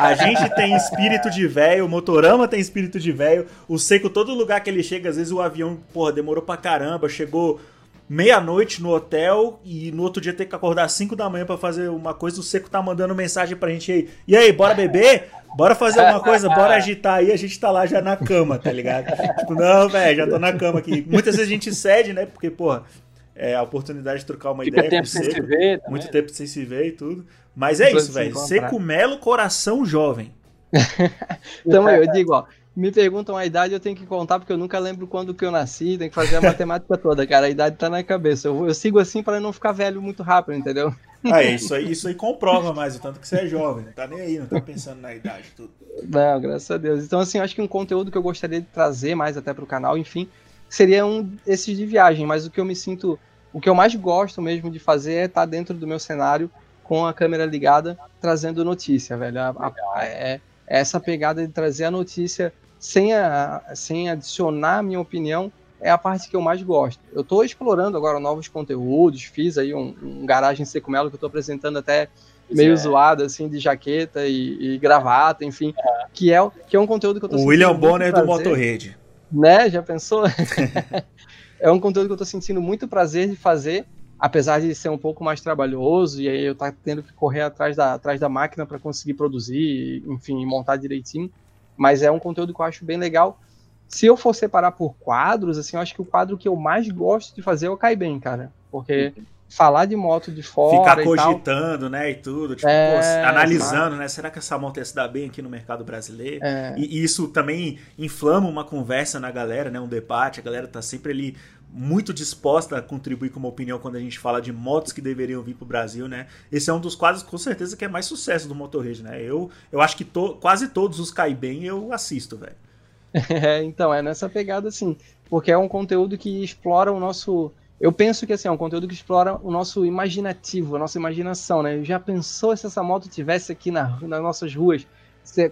A gente tem espírito de velho, o Motorama tem espírito de velho. O Seco, todo lugar que ele chega, às vezes o avião, porra, demorou pra caramba, chegou meia-noite no hotel e no outro dia ter que acordar às 5 da manhã para fazer uma coisa, o Seco tá mandando mensagem pra gente aí. E aí, bora beber? Bora fazer uma coisa, bora agitar aí, a gente tá lá já na cama, tá ligado? [LAUGHS] tipo, não, velho, já tô na cama aqui. Muitas vezes a gente cede, né? Porque, porra, é a oportunidade de trocar uma Fica ideia tempo com o sem Seco. se ver. também. Muito tempo sem se ver e tudo. Mas é Depois isso, se velho. Seco Melo, coração jovem. [LAUGHS] Então eu digo, ó, me perguntam a idade, eu tenho que contar, porque eu nunca lembro quando que eu nasci, tem que fazer a [LAUGHS] matemática toda, cara. A idade tá na cabeça. Eu, eu sigo assim para não ficar velho muito rápido, entendeu? Ah, é, isso aí, isso aí comprova mais o tanto que você é jovem. Não tá nem aí, não tá pensando na idade tudo. Não, graças a Deus. Então, assim, eu acho que um conteúdo que eu gostaria de trazer mais até pro canal, enfim, seria um esses de viagem, mas o que eu me sinto, o que eu mais gosto mesmo de fazer é estar dentro do meu cenário com a câmera ligada, trazendo notícia, velho. A- a- é, é essa pegada de trazer a notícia sem, a, sem adicionar a minha opinião é a parte que eu mais gosto. Eu estou explorando agora novos conteúdos, fiz aí um, um garagem secumelo que eu estou apresentando até meio é. zoado, assim, de jaqueta e, e gravata, enfim, que, é, que é um conteúdo que eu tô O William Bonner do prazer. Motorrede. Né, já pensou? [LAUGHS] é um conteúdo que eu tô sentindo muito prazer de fazer, apesar de ser um pouco mais trabalhoso, e aí eu tá tendo que correr atrás da, atrás da máquina para conseguir produzir, enfim, montar direitinho, mas é um conteúdo que eu acho bem legal. Se eu for separar por quadros, assim, eu acho que o quadro que eu mais gosto de fazer é o Caiben, cara, porque falar de moto de fora Ficar e tal, cogitando, né, e tudo. Tipo, É, pô, analisando, né? Será que essa moto ia se dar bem aqui no mercado brasileiro? é, E e isso também inflama uma conversa na galera, né? Um debate. A galera tá sempre ali muito disposta a contribuir com uma opinião quando a gente fala de motos que deveriam vir pro Brasil, né? Esse é um dos quadros, com certeza, que é mais sucesso do Motorrede, né? Eu, eu acho que to- quase todos os cai bem eu assisto, velho. [LAUGHS] É, então, é nessa pegada assim, porque é um conteúdo que explora o nosso. Eu penso que assim, é um conteúdo que explora o nosso imaginativo, a nossa imaginação, né? Já pensou se essa moto tivesse aqui na, nas nossas ruas?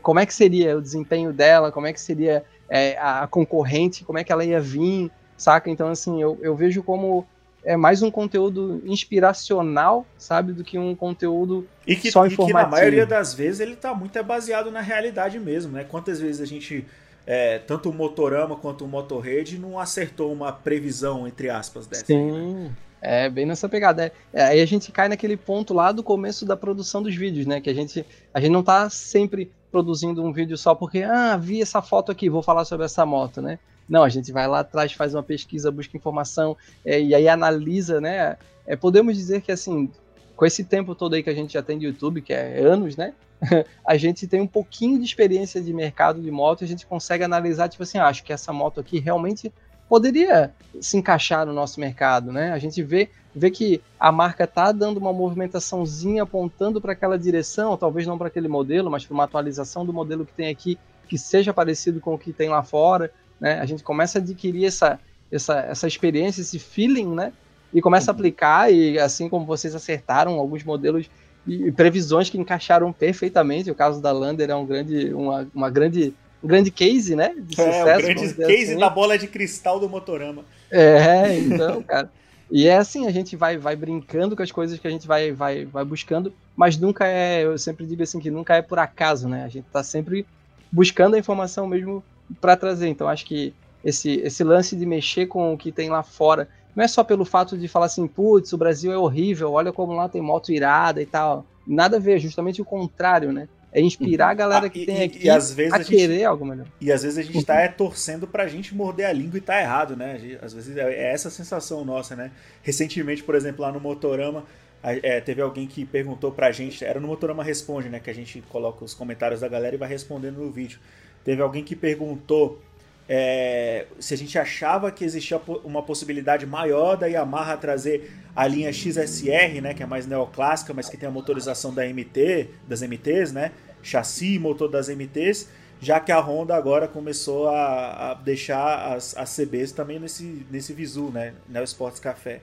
Como é que seria o desempenho dela? Como é que seria é, a concorrente? Como é que ela ia vir? Saca? Então, assim, eu, eu vejo como é mais um conteúdo inspiracional, sabe? Do que um conteúdo E que, Só e que na informativo. maioria das vezes ele tá muito é baseado na realidade mesmo, né? Quantas vezes a gente, é, tanto o Motorama quanto o Motorrede, não acertou uma previsão, entre aspas, dessa. aí, né? Sim, é bem nessa pegada. É, é, aí a gente cai naquele ponto lá do começo da produção dos vídeos, né? Que a gente, a gente não tá sempre produzindo um vídeo só porque, ah, vi essa foto aqui, vou falar sobre essa moto, né? Não, a gente vai lá atrás, faz uma pesquisa, busca informação é, e aí analisa, né? É, podemos dizer que, assim, com esse tempo todo aí que a gente já tem de YouTube, que é anos, né? [LAUGHS] a gente tem um pouquinho de experiência de mercado de moto e a gente consegue analisar, tipo assim, ah, acho que essa moto aqui realmente poderia se encaixar no nosso mercado, né? A gente vê, vê que a marca tá dando uma movimentaçãozinha apontando para aquela direção, talvez não para aquele modelo, mas para uma atualização do modelo que tem aqui que seja parecido com o que tem lá fora, né? A gente começa a adquirir essa, essa, essa experiência, esse feeling, né? E começa a aplicar e assim como vocês acertaram alguns modelos e, previsões que encaixaram perfeitamente, o caso da Lander é um grande, uma, uma grande, um grande case, né? De É, o sucesso, grande vamos dizer case assim. da bola de cristal do Motorama. É, então, cara. E é assim, a gente vai, vai brincando com as coisas que a gente vai, vai, vai buscando, mas nunca é, eu sempre digo assim, que nunca é por acaso, né? A gente tá sempre buscando a informação mesmo para trazer. Então, acho que esse, esse lance de mexer com o que tem lá fora, não é só pelo fato de falar assim, putz, o Brasil é horrível, olha como lá tem moto irada e tal. Nada a ver, justamente o contrário, né? É inspirar a galera Ah, que e- tem e- aqui e às vezes a, a gente- querer algo melhor. E às vezes a gente tá é, torcendo pra gente morder a língua e tá errado, né? Às vezes é é essa sensação nossa, né? Recentemente, por exemplo, lá no Motorama, é, teve alguém que perguntou pra gente, era no Motorama Responde, né? Que a gente coloca os comentários da galera e vai respondendo no vídeo. Teve alguém que perguntou é, se a gente achava que existia uma possibilidade maior da Yamaha trazer a linha XSR, né? Que é mais neoclássica, mas que tem a motorização da MT, das MTs, né? Chassi e motor das MTs já que a Honda agora começou a, a deixar as, as CBs também nesse, nesse visu, né? Neo Sports Café.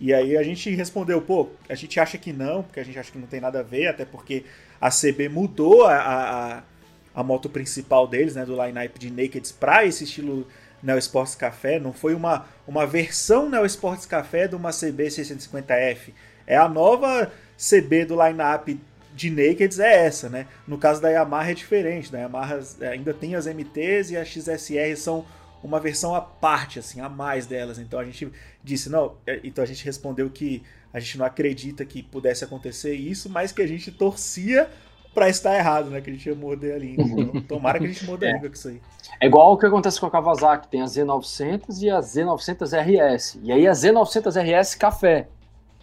E aí a gente respondeu, pô, a gente acha que não, porque a gente acha que não tem nada a ver, até porque a CB mudou a, a, a moto principal deles, né? Do line-up de Nakeds para esse estilo Neo Sports Café. Não foi uma, uma versão Neo Sports Café de uma CB 650F. É a nova CB do line-up de Nakeds é essa, né? No caso da Yamaha é diferente, da Yamaha ainda tem as MTs e as XSR são uma versão à parte, assim, a mais delas. Então a gente disse, não, é, então a gente respondeu que a gente não acredita que pudesse acontecer isso, mas que a gente torcia para estar errado, né? Que a gente ia morder a língua. [LAUGHS] Então, tomara que a gente morda a língua com isso aí. É igual o que acontece com a Kawasaki, tem a Z900 e a Z900RS. E aí a Z900RS café.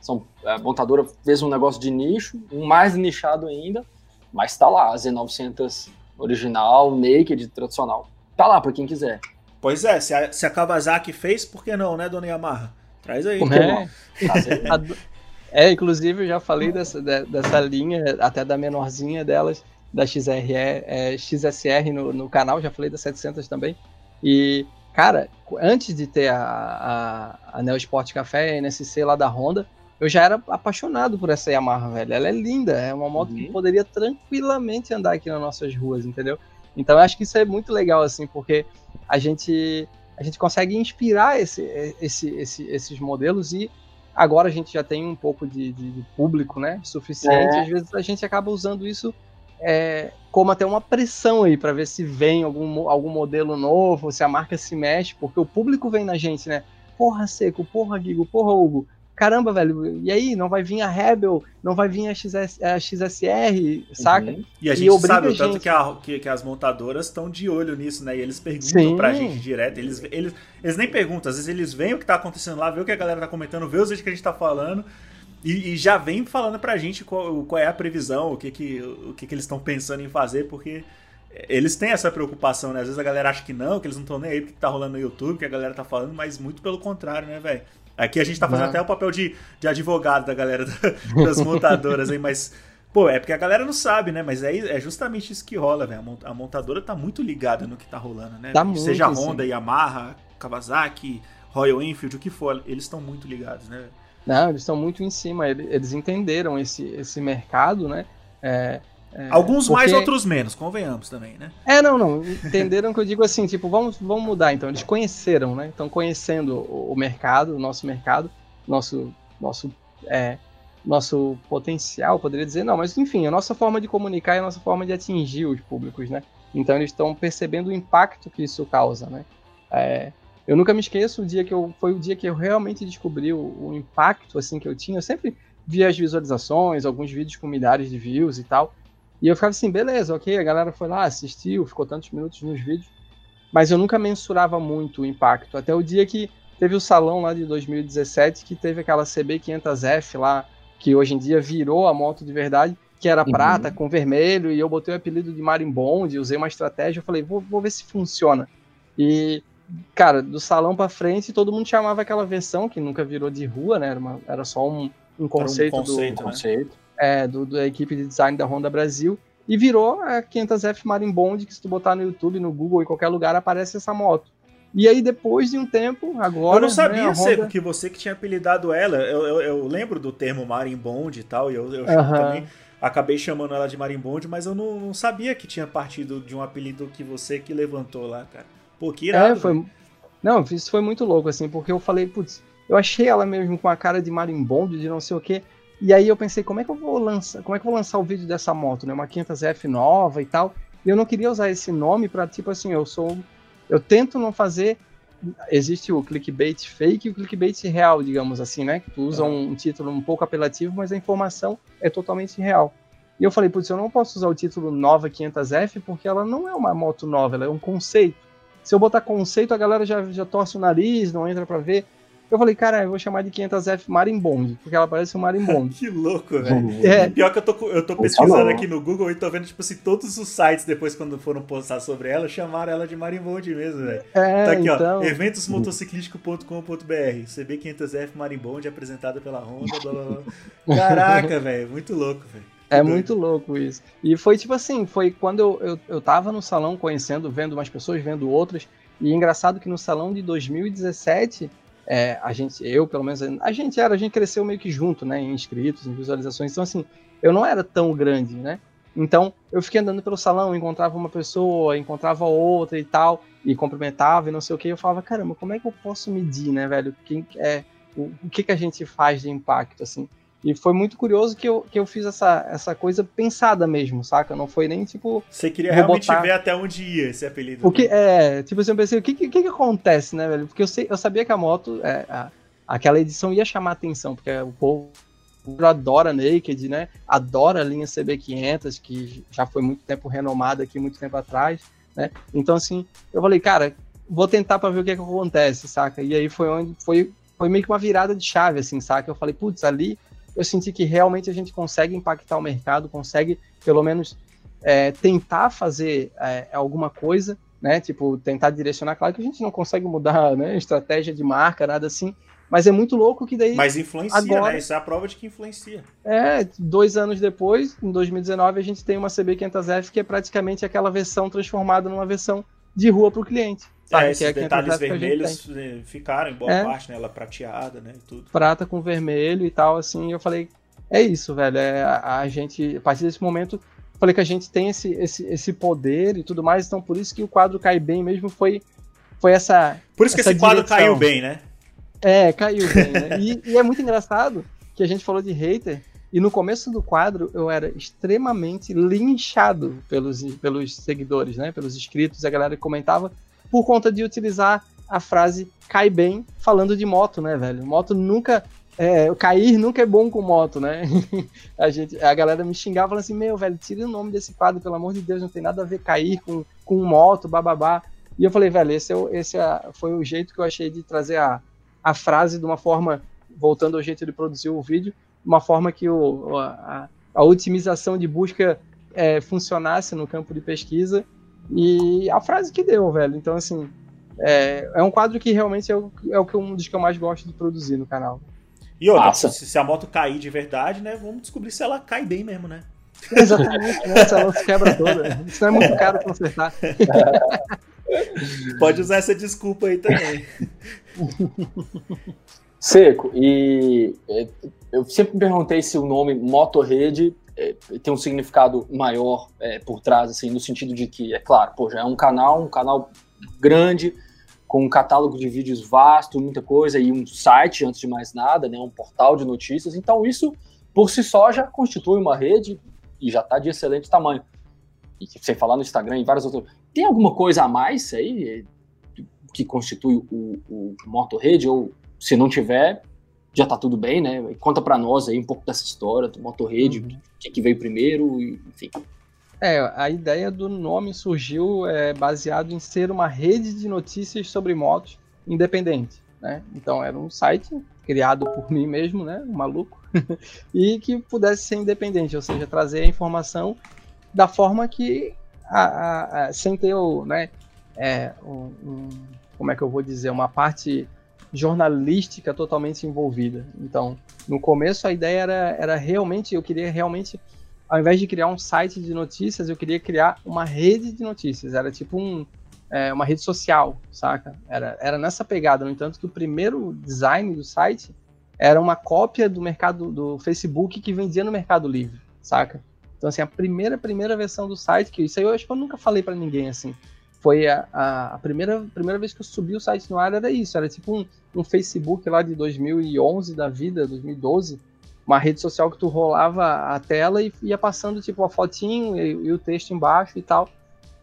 São, a montadora fez um negócio de nicho, um mais nichado ainda, mas tá lá, a Z900 original, naked, tradicional. Tá lá para quem quiser. Pois é, se a, se a Kawasaki fez, por que não, né, dona Yamaha? Traz aí. É, [LAUGHS] é inclusive eu já falei dessa, dessa linha, até da menorzinha delas, da XRE, é, XSR no, no canal, já falei da 700 também. E, cara, antes de ter a, a, a Neo Sport Café, a NSC lá da Honda, eu já era apaixonado por essa Yamaha, velho. Ela é linda, é uma moto uhum. que poderia tranquilamente andar aqui nas nossas ruas, entendeu? Então eu acho que isso é muito legal, assim, porque a gente, a gente consegue inspirar esse, esse, esse, esses modelos e agora a gente já tem um pouco de, de, de público, né, suficiente. É. Às vezes a gente acaba usando isso é, como até uma pressão aí para ver se vem algum, algum modelo novo, se a marca se mexe, porque o público vem na gente, né? Porra, Seco, porra, Gigo, porra, Hugo caramba, velho, e aí? Não vai vir a Rebel, não vai vir a, XS, a XSR, saca? Uhum. E a gente e sabe o tanto que, a, que, que, as montadoras estão de olho nisso, né? E eles perguntam Sim. pra gente direto. Eles, eles, eles nem perguntam, às vezes eles veem o que tá acontecendo lá, vê o que a galera tá comentando, vê os vídeos que a gente tá falando. E, e já vem falando pra gente qual, qual, é a previsão, o que, que, o que, que eles estão pensando em fazer, porque eles têm essa preocupação, né? Às vezes a galera acha que não, que eles não estão nem aí porque tá rolando no YouTube, que a galera tá falando, mas muito pelo contrário, né, velho? Aqui a gente tá fazendo até o papel de, de advogado da galera das montadoras aí, mas. Pô, é porque a galera não sabe, né? Mas é, é justamente isso que rola, velho. A montadora tá muito ligada no que tá rolando, né? Tá muito, Seja Honda, sim. Yamaha, Kawasaki, Royal Enfield, o que for, eles estão muito ligados, né? Não, eles estão muito em cima. Eles entenderam esse, esse mercado, né? É, é, Alguns porque... mais, outros menos, convenhamos também, né? É, não, não. Entenderam que eu digo assim, tipo, vamos, vamos mudar. Então, eles conheceram, né? Estão conhecendo o, mercado, o nosso mercado, nosso, nosso, é, nosso potencial, poderia dizer. Não, mas enfim, a nossa forma de comunicar e a nossa forma de atingir os públicos, né? Então, eles estão percebendo o impacto que isso causa, né? É, eu nunca me esqueço o dia que eu foi o dia que eu realmente descobri o, o impacto assim que eu tinha. Eu sempre via as visualizações, alguns vídeos com milhares de views e tal. E eu ficava assim, beleza, ok, a galera foi lá, assistiu, ficou tantos minutos nos vídeos, mas eu nunca mensurava muito o impacto. Até o dia que teve o salão lá de 2017, que teve aquela CB500F lá, que hoje em dia virou a moto de verdade, que era uhum. prata com vermelho, e eu botei o apelido de Marimbond, usei uma estratégia, eu falei, vou, vou ver se funciona. E, cara, do salão para frente, todo mundo chamava aquela versão, que nunca virou de rua, né, era, uma, era só um, um conceito, um conceito do... Né? conceito é, do, da equipe de design da Honda Brasil e virou a 500F Marimbond, que se tu botar no YouTube, no Google, em qualquer lugar, aparece essa moto. E aí, depois de um tempo, agora. Eu não sabia, né, Honda... Seco, que você que tinha apelidado ela. Eu, eu, eu lembro do termo Marimbond e tal, e eu, eu também acabei chamando ela de Marimbond, mas eu não, não, sabia que tinha partido de um apelido que você que levantou lá, cara. Pô, que irado. É, foi... Não, isso foi muito louco, assim, porque eu falei, putz, eu achei ela mesmo com a cara de Marimbond, de não sei o quê. E aí eu pensei, como é que eu vou lançar, como é que eu vou lançar o vídeo dessa moto, né? Uma 500F nova e tal. E eu não queria usar esse nome para tipo assim, eu sou eu tento não fazer existe o clickbait fake e o clickbait real, digamos assim, né? Que tu usa um, um título um pouco apelativo, mas a informação é totalmente real. E eu falei, putz, eu não posso usar o título Nova 500F porque ela não é uma moto nova, ela é um conceito. Se eu botar conceito, a galera já, já torce o nariz, não entra para ver. Eu falei, cara, eu vou chamar de 500F Marimbond, porque ela parece um Marimbond. [LAUGHS] que louco, velho. É. Pior que eu tô, eu tô pesquisando aqui no Google e tô vendo, tipo assim, todos os sites depois, quando foram postar sobre ela, chamaram ela de Marimbond mesmo, velho. É, tá aqui, então... ó, eventosmotociclístico.com.br, CB500F Marimbond, apresentada pela Honda, blá blá blá. Caraca, [LAUGHS] velho, muito louco, velho. É muito louco isso. E foi tipo assim, foi quando eu, eu, eu tava no salão conhecendo, vendo umas pessoas, vendo outras, e engraçado que no salão de 2017 é, a gente, eu pelo menos, a gente era, a gente cresceu meio que junto, né, em inscritos, em visualizações, então assim, eu não era tão grande, né, então eu fiquei andando pelo salão, encontrava uma pessoa, encontrava outra e tal, e cumprimentava e não sei o que, eu falava, caramba, como é que eu posso medir, né, velho, quem é, o, o que que a gente faz de impacto, assim, E foi muito curioso que eu, que eu fiz essa, essa coisa pensada mesmo, saca? Não foi nem tipo. Você queria realmente botar... ver até onde ia esse apelido. Porque, né? é, tipo assim, eu pensei, o que, que, que acontece, né, velho? Porque eu, sei, eu sabia que a moto, é, a, aquela edição ia chamar atenção, porque o povo adora Naked, né? Adora a linha CB500, que já foi muito tempo renomada aqui, muito tempo atrás, né? Então, assim, eu falei, cara, vou tentar para ver o que, é que acontece, saca? E aí foi onde foi, foi meio que uma virada de chave, assim, saca? Eu falei, putz, ali eu senti que realmente a gente consegue impactar o mercado, consegue pelo menos é, tentar fazer é, alguma coisa, né? Tipo, tentar direcionar. Claro que a gente não consegue mudar né, estratégia de marca, nada assim, mas é muito louco que daí. Mas influencia, né? agora, né? Isso é a prova de que influencia. É, dois anos depois, em 2019, a gente tem uma CB500F que é praticamente aquela versão transformada numa versão de rua para o cliente. Sabe? É, esses é detalhes vermelhos eh, ficaram em boa é. parte, né? Ela prateada, né? E tudo. Prata com vermelho e tal, assim. Eu falei, é isso, velho. É, a, a, gente, a partir desse momento, falei que a gente tem esse, esse, esse poder e tudo mais. Então, por isso que o quadro cai bem mesmo foi, foi essa. Por isso que esse quadro caiu bem, né? É, caiu bem, né? e, [LAUGHS] e é muito engraçado que a gente falou de hater. E no começo do quadro eu era extremamente linchado pelos, pelos seguidores, né? Pelos inscritos, a galera que comentava por conta de utilizar a frase cai bem falando de moto, né, velho? Moto nunca. É, cair nunca é bom com moto, né? [LAUGHS] a, gente, a galera me xingava falando assim: Meu, velho, tira o nome desse quadro, pelo amor de Deus, não tem nada a ver cair com, com moto, bababá. E eu falei, velho, esse, é, esse é, foi o jeito que eu achei de trazer a, a frase de uma forma, voltando ao jeito de produzir o vídeo, uma forma que o, a, a otimização de busca é, funcionasse no campo de pesquisa e a frase que deu, velho. Então, assim, é, é um quadro que realmente é, o, é o que um dos que eu mais gosto de produzir no canal. E outra, se, se, a moto cair de verdade, né? Vamos descobrir se ela cai bem mesmo, né? [LAUGHS] Exatamente, né? se ela se quebra toda. Isso não é muito caro consertar. Pode usar essa desculpa aí também. Seco, e é, eu sempre me perguntei se o nome Motorrede é, tem um significado maior é, por trás, assim, no sentido de que, é claro, pô, já é um canal, um canal grande, com um catálogo de vídeos vasto, muita coisa, e um site, antes de mais nada, né, um portal de notícias. Então, isso, por si só, já constitui uma rede e já está de excelente tamanho. E sem falar no Instagram e várias outras. Tem alguma coisa a mais aí é, que constitui o, o Motorrede? Ou se não tiver, já tá tudo bem, né? Conta para nós aí um pouco dessa história do Motorrede, uhum. o que, que veio primeiro, enfim. É, a ideia do nome surgiu é, baseado em ser uma rede de notícias sobre motos independente, né? Então era um site criado por mim mesmo, né? Um maluco, [LAUGHS] e que pudesse ser independente, ou seja, trazer a informação da forma que, a, a, a, sem ter o, né? É, um, um, como é que eu vou dizer, uma parte jornalística totalmente envolvida. Então, no começo a ideia era, era realmente, eu queria realmente, ao invés de criar um site de notícias, eu queria criar uma rede de notícias. Era tipo um, é, uma rede social, saca? Era, era nessa pegada. No entanto, que o primeiro design do site era uma cópia do mercado do Facebook que vendia no Mercado Livre, saca? Então, assim, a primeira, primeira versão do site, que isso aí eu acho que eu nunca falei para ninguém, assim, foi a, a, primeira, primeira vez que eu subi o site no ar, era isso, era tipo um, um Facebook lá de 2011 da vida, 2012, uma rede social que tu rolava a tela e ia passando tipo a fotinho e, e o texto embaixo e tal.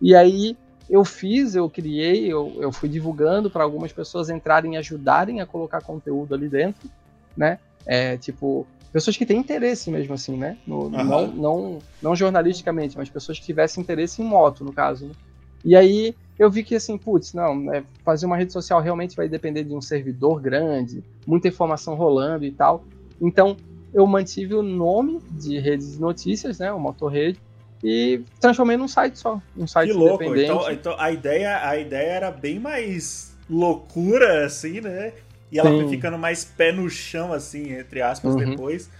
E aí eu fiz, eu criei, eu, eu fui divulgando para algumas pessoas entrarem e ajudarem a colocar conteúdo ali dentro, né? É, tipo, pessoas que têm interesse mesmo assim, né? No, uhum. não, não, não jornalisticamente, mas pessoas que tivessem interesse em moto, no caso, né? E aí eu vi que assim, putz, não, é, fazer uma rede social realmente vai depender de um servidor grande, muita informação rolando e tal. Então eu mantive o nome de rede de notícias, né, o Motorrede, e transformei num site só, um site que louco. Então, então a ideia, a ideia era bem mais loucura assim, né? E ela Sim. foi ficando mais pé no chão assim, entre aspas, uhum. depois.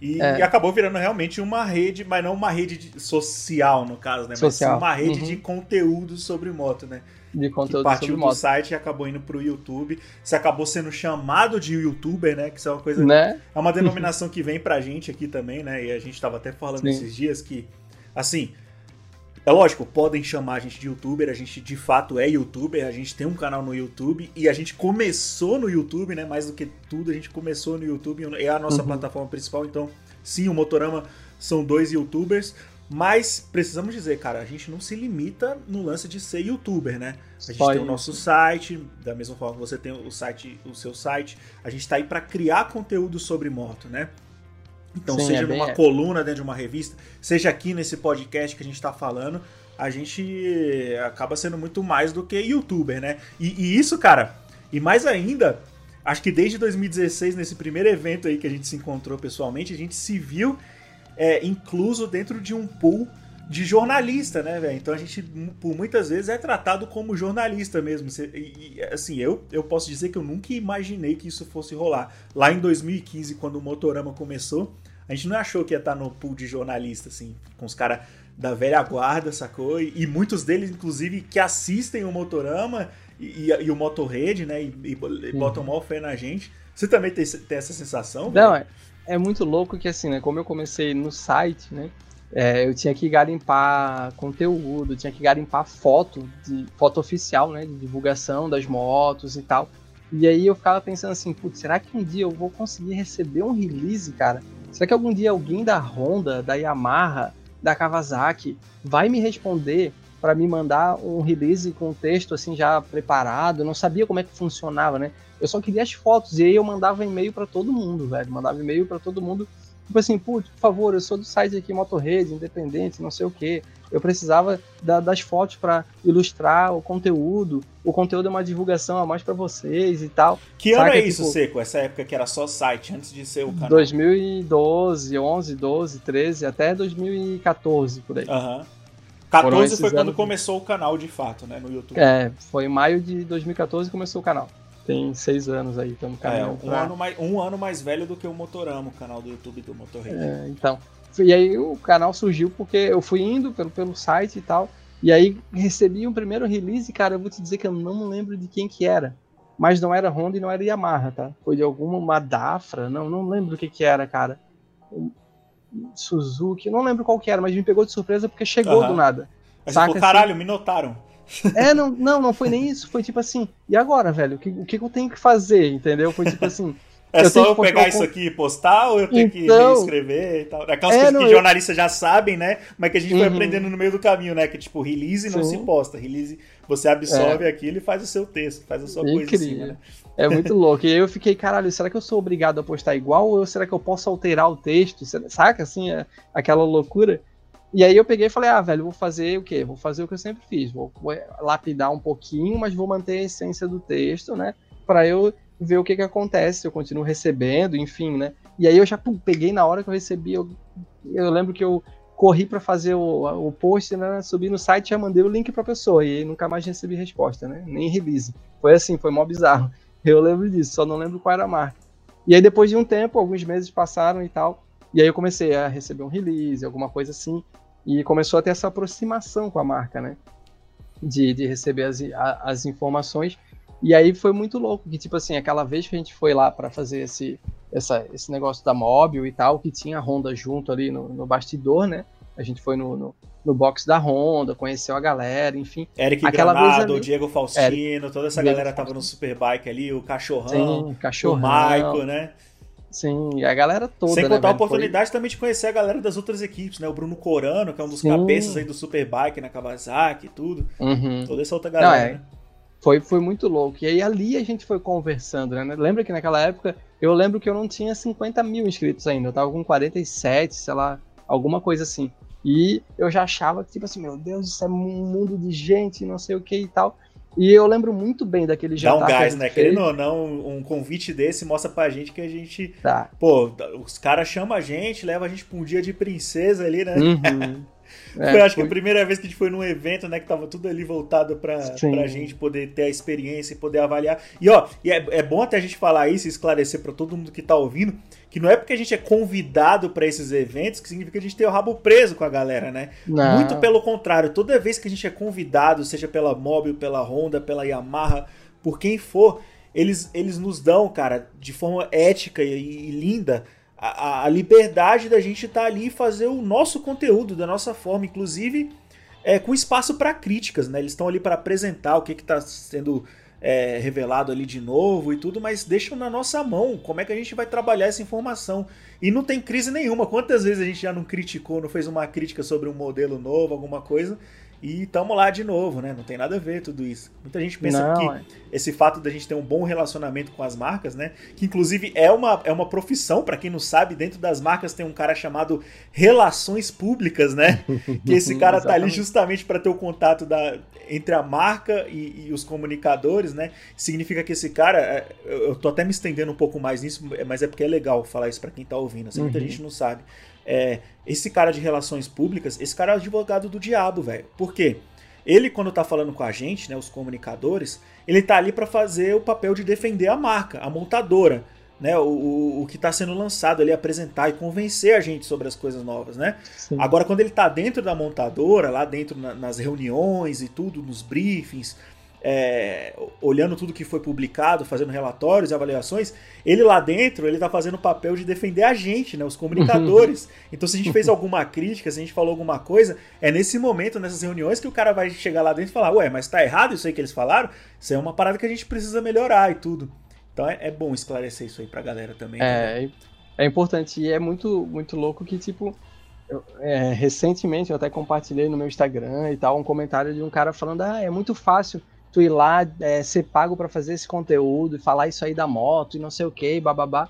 E, é. e, acabou virando realmente uma rede, mas não uma rede de, social, no caso, né? Social. Mas uma rede uhum. de conteúdo sobre moto, né? De conteúdo que partiu do moto. site e acabou indo pro YouTube. Você acabou sendo chamado de youtuber, né? Que isso é uma coisa. Né? É uma denominação que vem pra gente aqui também, né? E a gente tava até falando Sim. esses dias que, assim, É lógico, podem chamar a gente de youtuber, a gente de fato é youtuber, a gente tem um canal no YouTube e a gente começou no YouTube, né? Mais do que tudo, a gente começou no YouTube, é a nossa uhum. plataforma principal, então sim, o Motorama são dois youtubers, mas precisamos dizer, cara, a gente não se limita no lance de ser youtuber, né? A gente Só tem isso. o nosso site, da mesma forma que você tem o site, o seu site, a gente está aí para criar conteúdo sobre moto, né? Então, Sim, seja é numa bem... coluna dentro de uma revista, seja aqui nesse podcast que a gente está falando, a gente acaba sendo muito mais do que youtuber, né? E, e, isso, cara, e mais ainda, acho que desde 2016, nesse primeiro evento aí que a gente se encontrou pessoalmente, a gente se viu é, incluso dentro de um pool de jornalista, né, velho? Então a gente, por muitas vezes, é tratado como jornalista mesmo. E, assim, eu, eu posso dizer que eu nunca imaginei que isso fosse rolar. Lá em 2015, quando o Motorama começou, a gente não achou que ia estar no pool de jornalista, assim, com os caras da velha guarda, sacou? E, e, muitos deles, inclusive, que assistem o Motorama e, e, e o Motorrede, né? E, e botam mal fé na gente. Você também tem, tem essa sensação? Não, é, é muito louco que assim, né? Como eu comecei no site, né? É, eu tinha que garimpar conteúdo, tinha que garimpar foto, de foto oficial, né? De divulgação das motos e tal. E aí eu ficava pensando assim, putz, será que um dia eu vou conseguir receber um release, cara? Será que algum dia alguém da Honda, da Yamaha, da Kawasaki vai me responder para me mandar um release com texto assim já preparado? Eu não sabia como é que funcionava, né? Eu só queria as fotos. E aí eu mandava e-mail para todo mundo, velho. Mandava e-mail para todo mundo. Tipo assim, putz, por favor, eu sou do site aqui Motorrede, independente, não sei o quê. Eu precisava da, das fotos para ilustrar o conteúdo. O conteúdo é uma divulgação a mais para vocês e tal. Que ano é isso, tipo, Seco? Essa época que era só site, antes de ser o canal? 2012, 11, 12, 13, até 2014, por aí. Aham. Uhum. 14 foi quando começou o canal de fato, né, no YouTube. É, foi em maio de 2014 que começou o canal tem seis anos aí, estamos caminhando. É, um, pra... ano mais, um ano mais velho do que o Motorama, o canal do YouTube do Motorhead. É, então. E aí o canal surgiu porque eu fui indo pelo, pelo site e tal, e aí recebi um primeiro release, cara, eu vou te dizer que eu não lembro de quem que era. Mas não era Honda e não era Yamaha, tá? Foi de alguma uma Dafra, não, não lembro o que que era, cara. Suzuki, não lembro qual que era, mas me pegou de surpresa porque chegou do nada. Mas Saca, tipo, caralho, assim? me notaram. É, não, não, não foi nem isso. Foi tipo assim, e agora, velho? O que, o que eu tenho que fazer? Entendeu? Foi tipo assim. [LAUGHS] É eu só eu pegar um... isso aqui e postar ou eu tenho então... que reescrever e tal? Aquelas é, coisas não, que eu... jornalistas já sabem, né? Mas que a gente uhum. foi aprendendo no meio do caminho, né? Que tipo, release não Sim. se posta. Release, você absorve é. aquilo e faz o seu texto, faz a sua Incrível. coisa em cima, né? É muito louco. E aí eu fiquei, caralho, será que eu sou obrigado a postar igual ou será que eu posso alterar o texto? Saca assim, é aquela loucura? E aí eu peguei e falei, ah, velho, vou fazer o quê? Vou fazer o que eu sempre fiz. Vou, lapidar um pouquinho, mas vou manter a essência do texto, né? Para eu ver o que que acontece, se eu continuo recebendo, enfim, né? E aí eu já pum, peguei na hora que eu recebi, eu, eu lembro que eu corri para fazer o, o post, né? Subi no site já mandei o link pra pessoa. E nunca mais recebi resposta, né? Nem release. Foi assim, foi mó bizarro. Eu lembro disso, só não lembro qual era a marca. E aí depois de um tempo, alguns meses passaram e tal, e aí eu comecei a receber um release, alguma coisa assim, e começou a ter essa aproximação com a marca, né? De, de receber as, as informações. E aí foi muito louco, que tipo assim, aquela vez que a gente foi lá para fazer esse, essa, esse negócio da móvel e tal, que tinha a Honda junto ali no, no bastidor, né? A gente foi no, no, no, box da Honda, conheceu a galera, enfim. Eric aquela Granado, ali, Diego Faustino, Eric, toda essa Diego galera tava no Superbike ali, o Cachorrão, Sim, Cachorrão, o Maico, né? Sim, a galera toda. Sem né, contar né, a oportunidade foi... também de conhecer a galera das outras equipes, né? O Bruno Corano, que é um dos Sim. cabeças aí do Superbike na Kawasaki e tudo. Uhum. Toda essa outra galera. Não, é. né? foi, foi muito louco. E aí ali a gente foi conversando, né? Lembra que naquela época eu lembro que eu não tinha 50 mil inscritos ainda. Eu tava com 47, sei lá, alguma coisa assim. E eu já achava que, tipo assim, meu Deus, isso é um mundo de gente, não sei o que e tal. E eu lembro muito bem daquele jantar. Dá um gás, né? Querendo ou não, um convite desse mostra pra gente que a gente. Tá. Pô, os caras chamam a gente, leva a gente pra um dia de princesa ali, né? Uhum. [LAUGHS] É, foi, acho foi... que a primeira vez que a gente foi num evento, né, que tava tudo ali voltado pra, pra gente poder ter a experiência e poder avaliar. E ó, e é, é bom até a gente falar isso e esclarecer para todo mundo que tá ouvindo, que não é porque a gente é convidado para esses eventos que significa que a gente tem o rabo preso com a galera, né? Não. Muito pelo contrário, toda vez que a gente é convidado, seja pela Mobil, pela Honda, pela Yamaha, por quem for, eles, eles nos dão, cara, de forma ética e, e linda, a, a liberdade da gente estar tá ali e fazer o nosso conteúdo da nossa forma. Inclusive, é, com espaço para críticas, né? Eles estão ali para apresentar o que está sendo é, revelado ali de novo e tudo, mas deixam na nossa mão como é que a gente vai trabalhar essa informação. E não tem crise nenhuma. Quantas vezes a gente já não criticou, não fez uma crítica sobre um modelo novo, alguma coisa, e tamo lá de novo, né? Não tem nada a ver tudo isso. Muita gente pensa não, que é. esse fato da gente ter um bom relacionamento com as marcas, né? Que inclusive é uma, é uma profissão, para quem não sabe, dentro das marcas tem um cara chamado Relações Públicas, né? [LAUGHS] que esse cara tá ali justamente para ter o contato da, entre a marca e, e, os comunicadores, né? Significa que esse cara, é, eu tô até me estendendo um pouco mais nisso, mas é porque é legal falar isso para quem tá ouvindo, assim, muita uhum. gente não sabe. É, esse cara de relações públicas, esse cara é o advogado do diabo, velho. Por quê? Ele, quando tá falando com a gente, né, os comunicadores, ele tá ali para fazer o papel de defender a marca, a montadora, né, o, o, o que está sendo lançado ali, apresentar e convencer a gente sobre as coisas novas, né? Sim. Agora, quando ele tá dentro da montadora, lá dentro na, nas reuniões e tudo, nos briefings, é, olhando tudo que foi publicado, fazendo relatórios e avaliações, ele lá dentro, ele tá fazendo o papel de defender a gente, né, os comunicadores. [LAUGHS] então se a gente fez alguma crítica, se a gente falou alguma coisa, é nesse momento, nessas reuniões, que o cara vai chegar lá dentro e falar, ué, mas tá errado isso aí que eles falaram? Isso é uma parada que a gente precisa melhorar e tudo. Então é, é bom esclarecer isso aí pra galera também. É, né? é importante e é muito, muito louco que, tipo, eu, é, recentemente eu até compartilhei no meu Instagram e tal um comentário de um cara falando, ah, é muito fácil tu ir lá, é, ser pago para fazer esse conteúdo e falar isso aí da moto e não sei o que, bababá.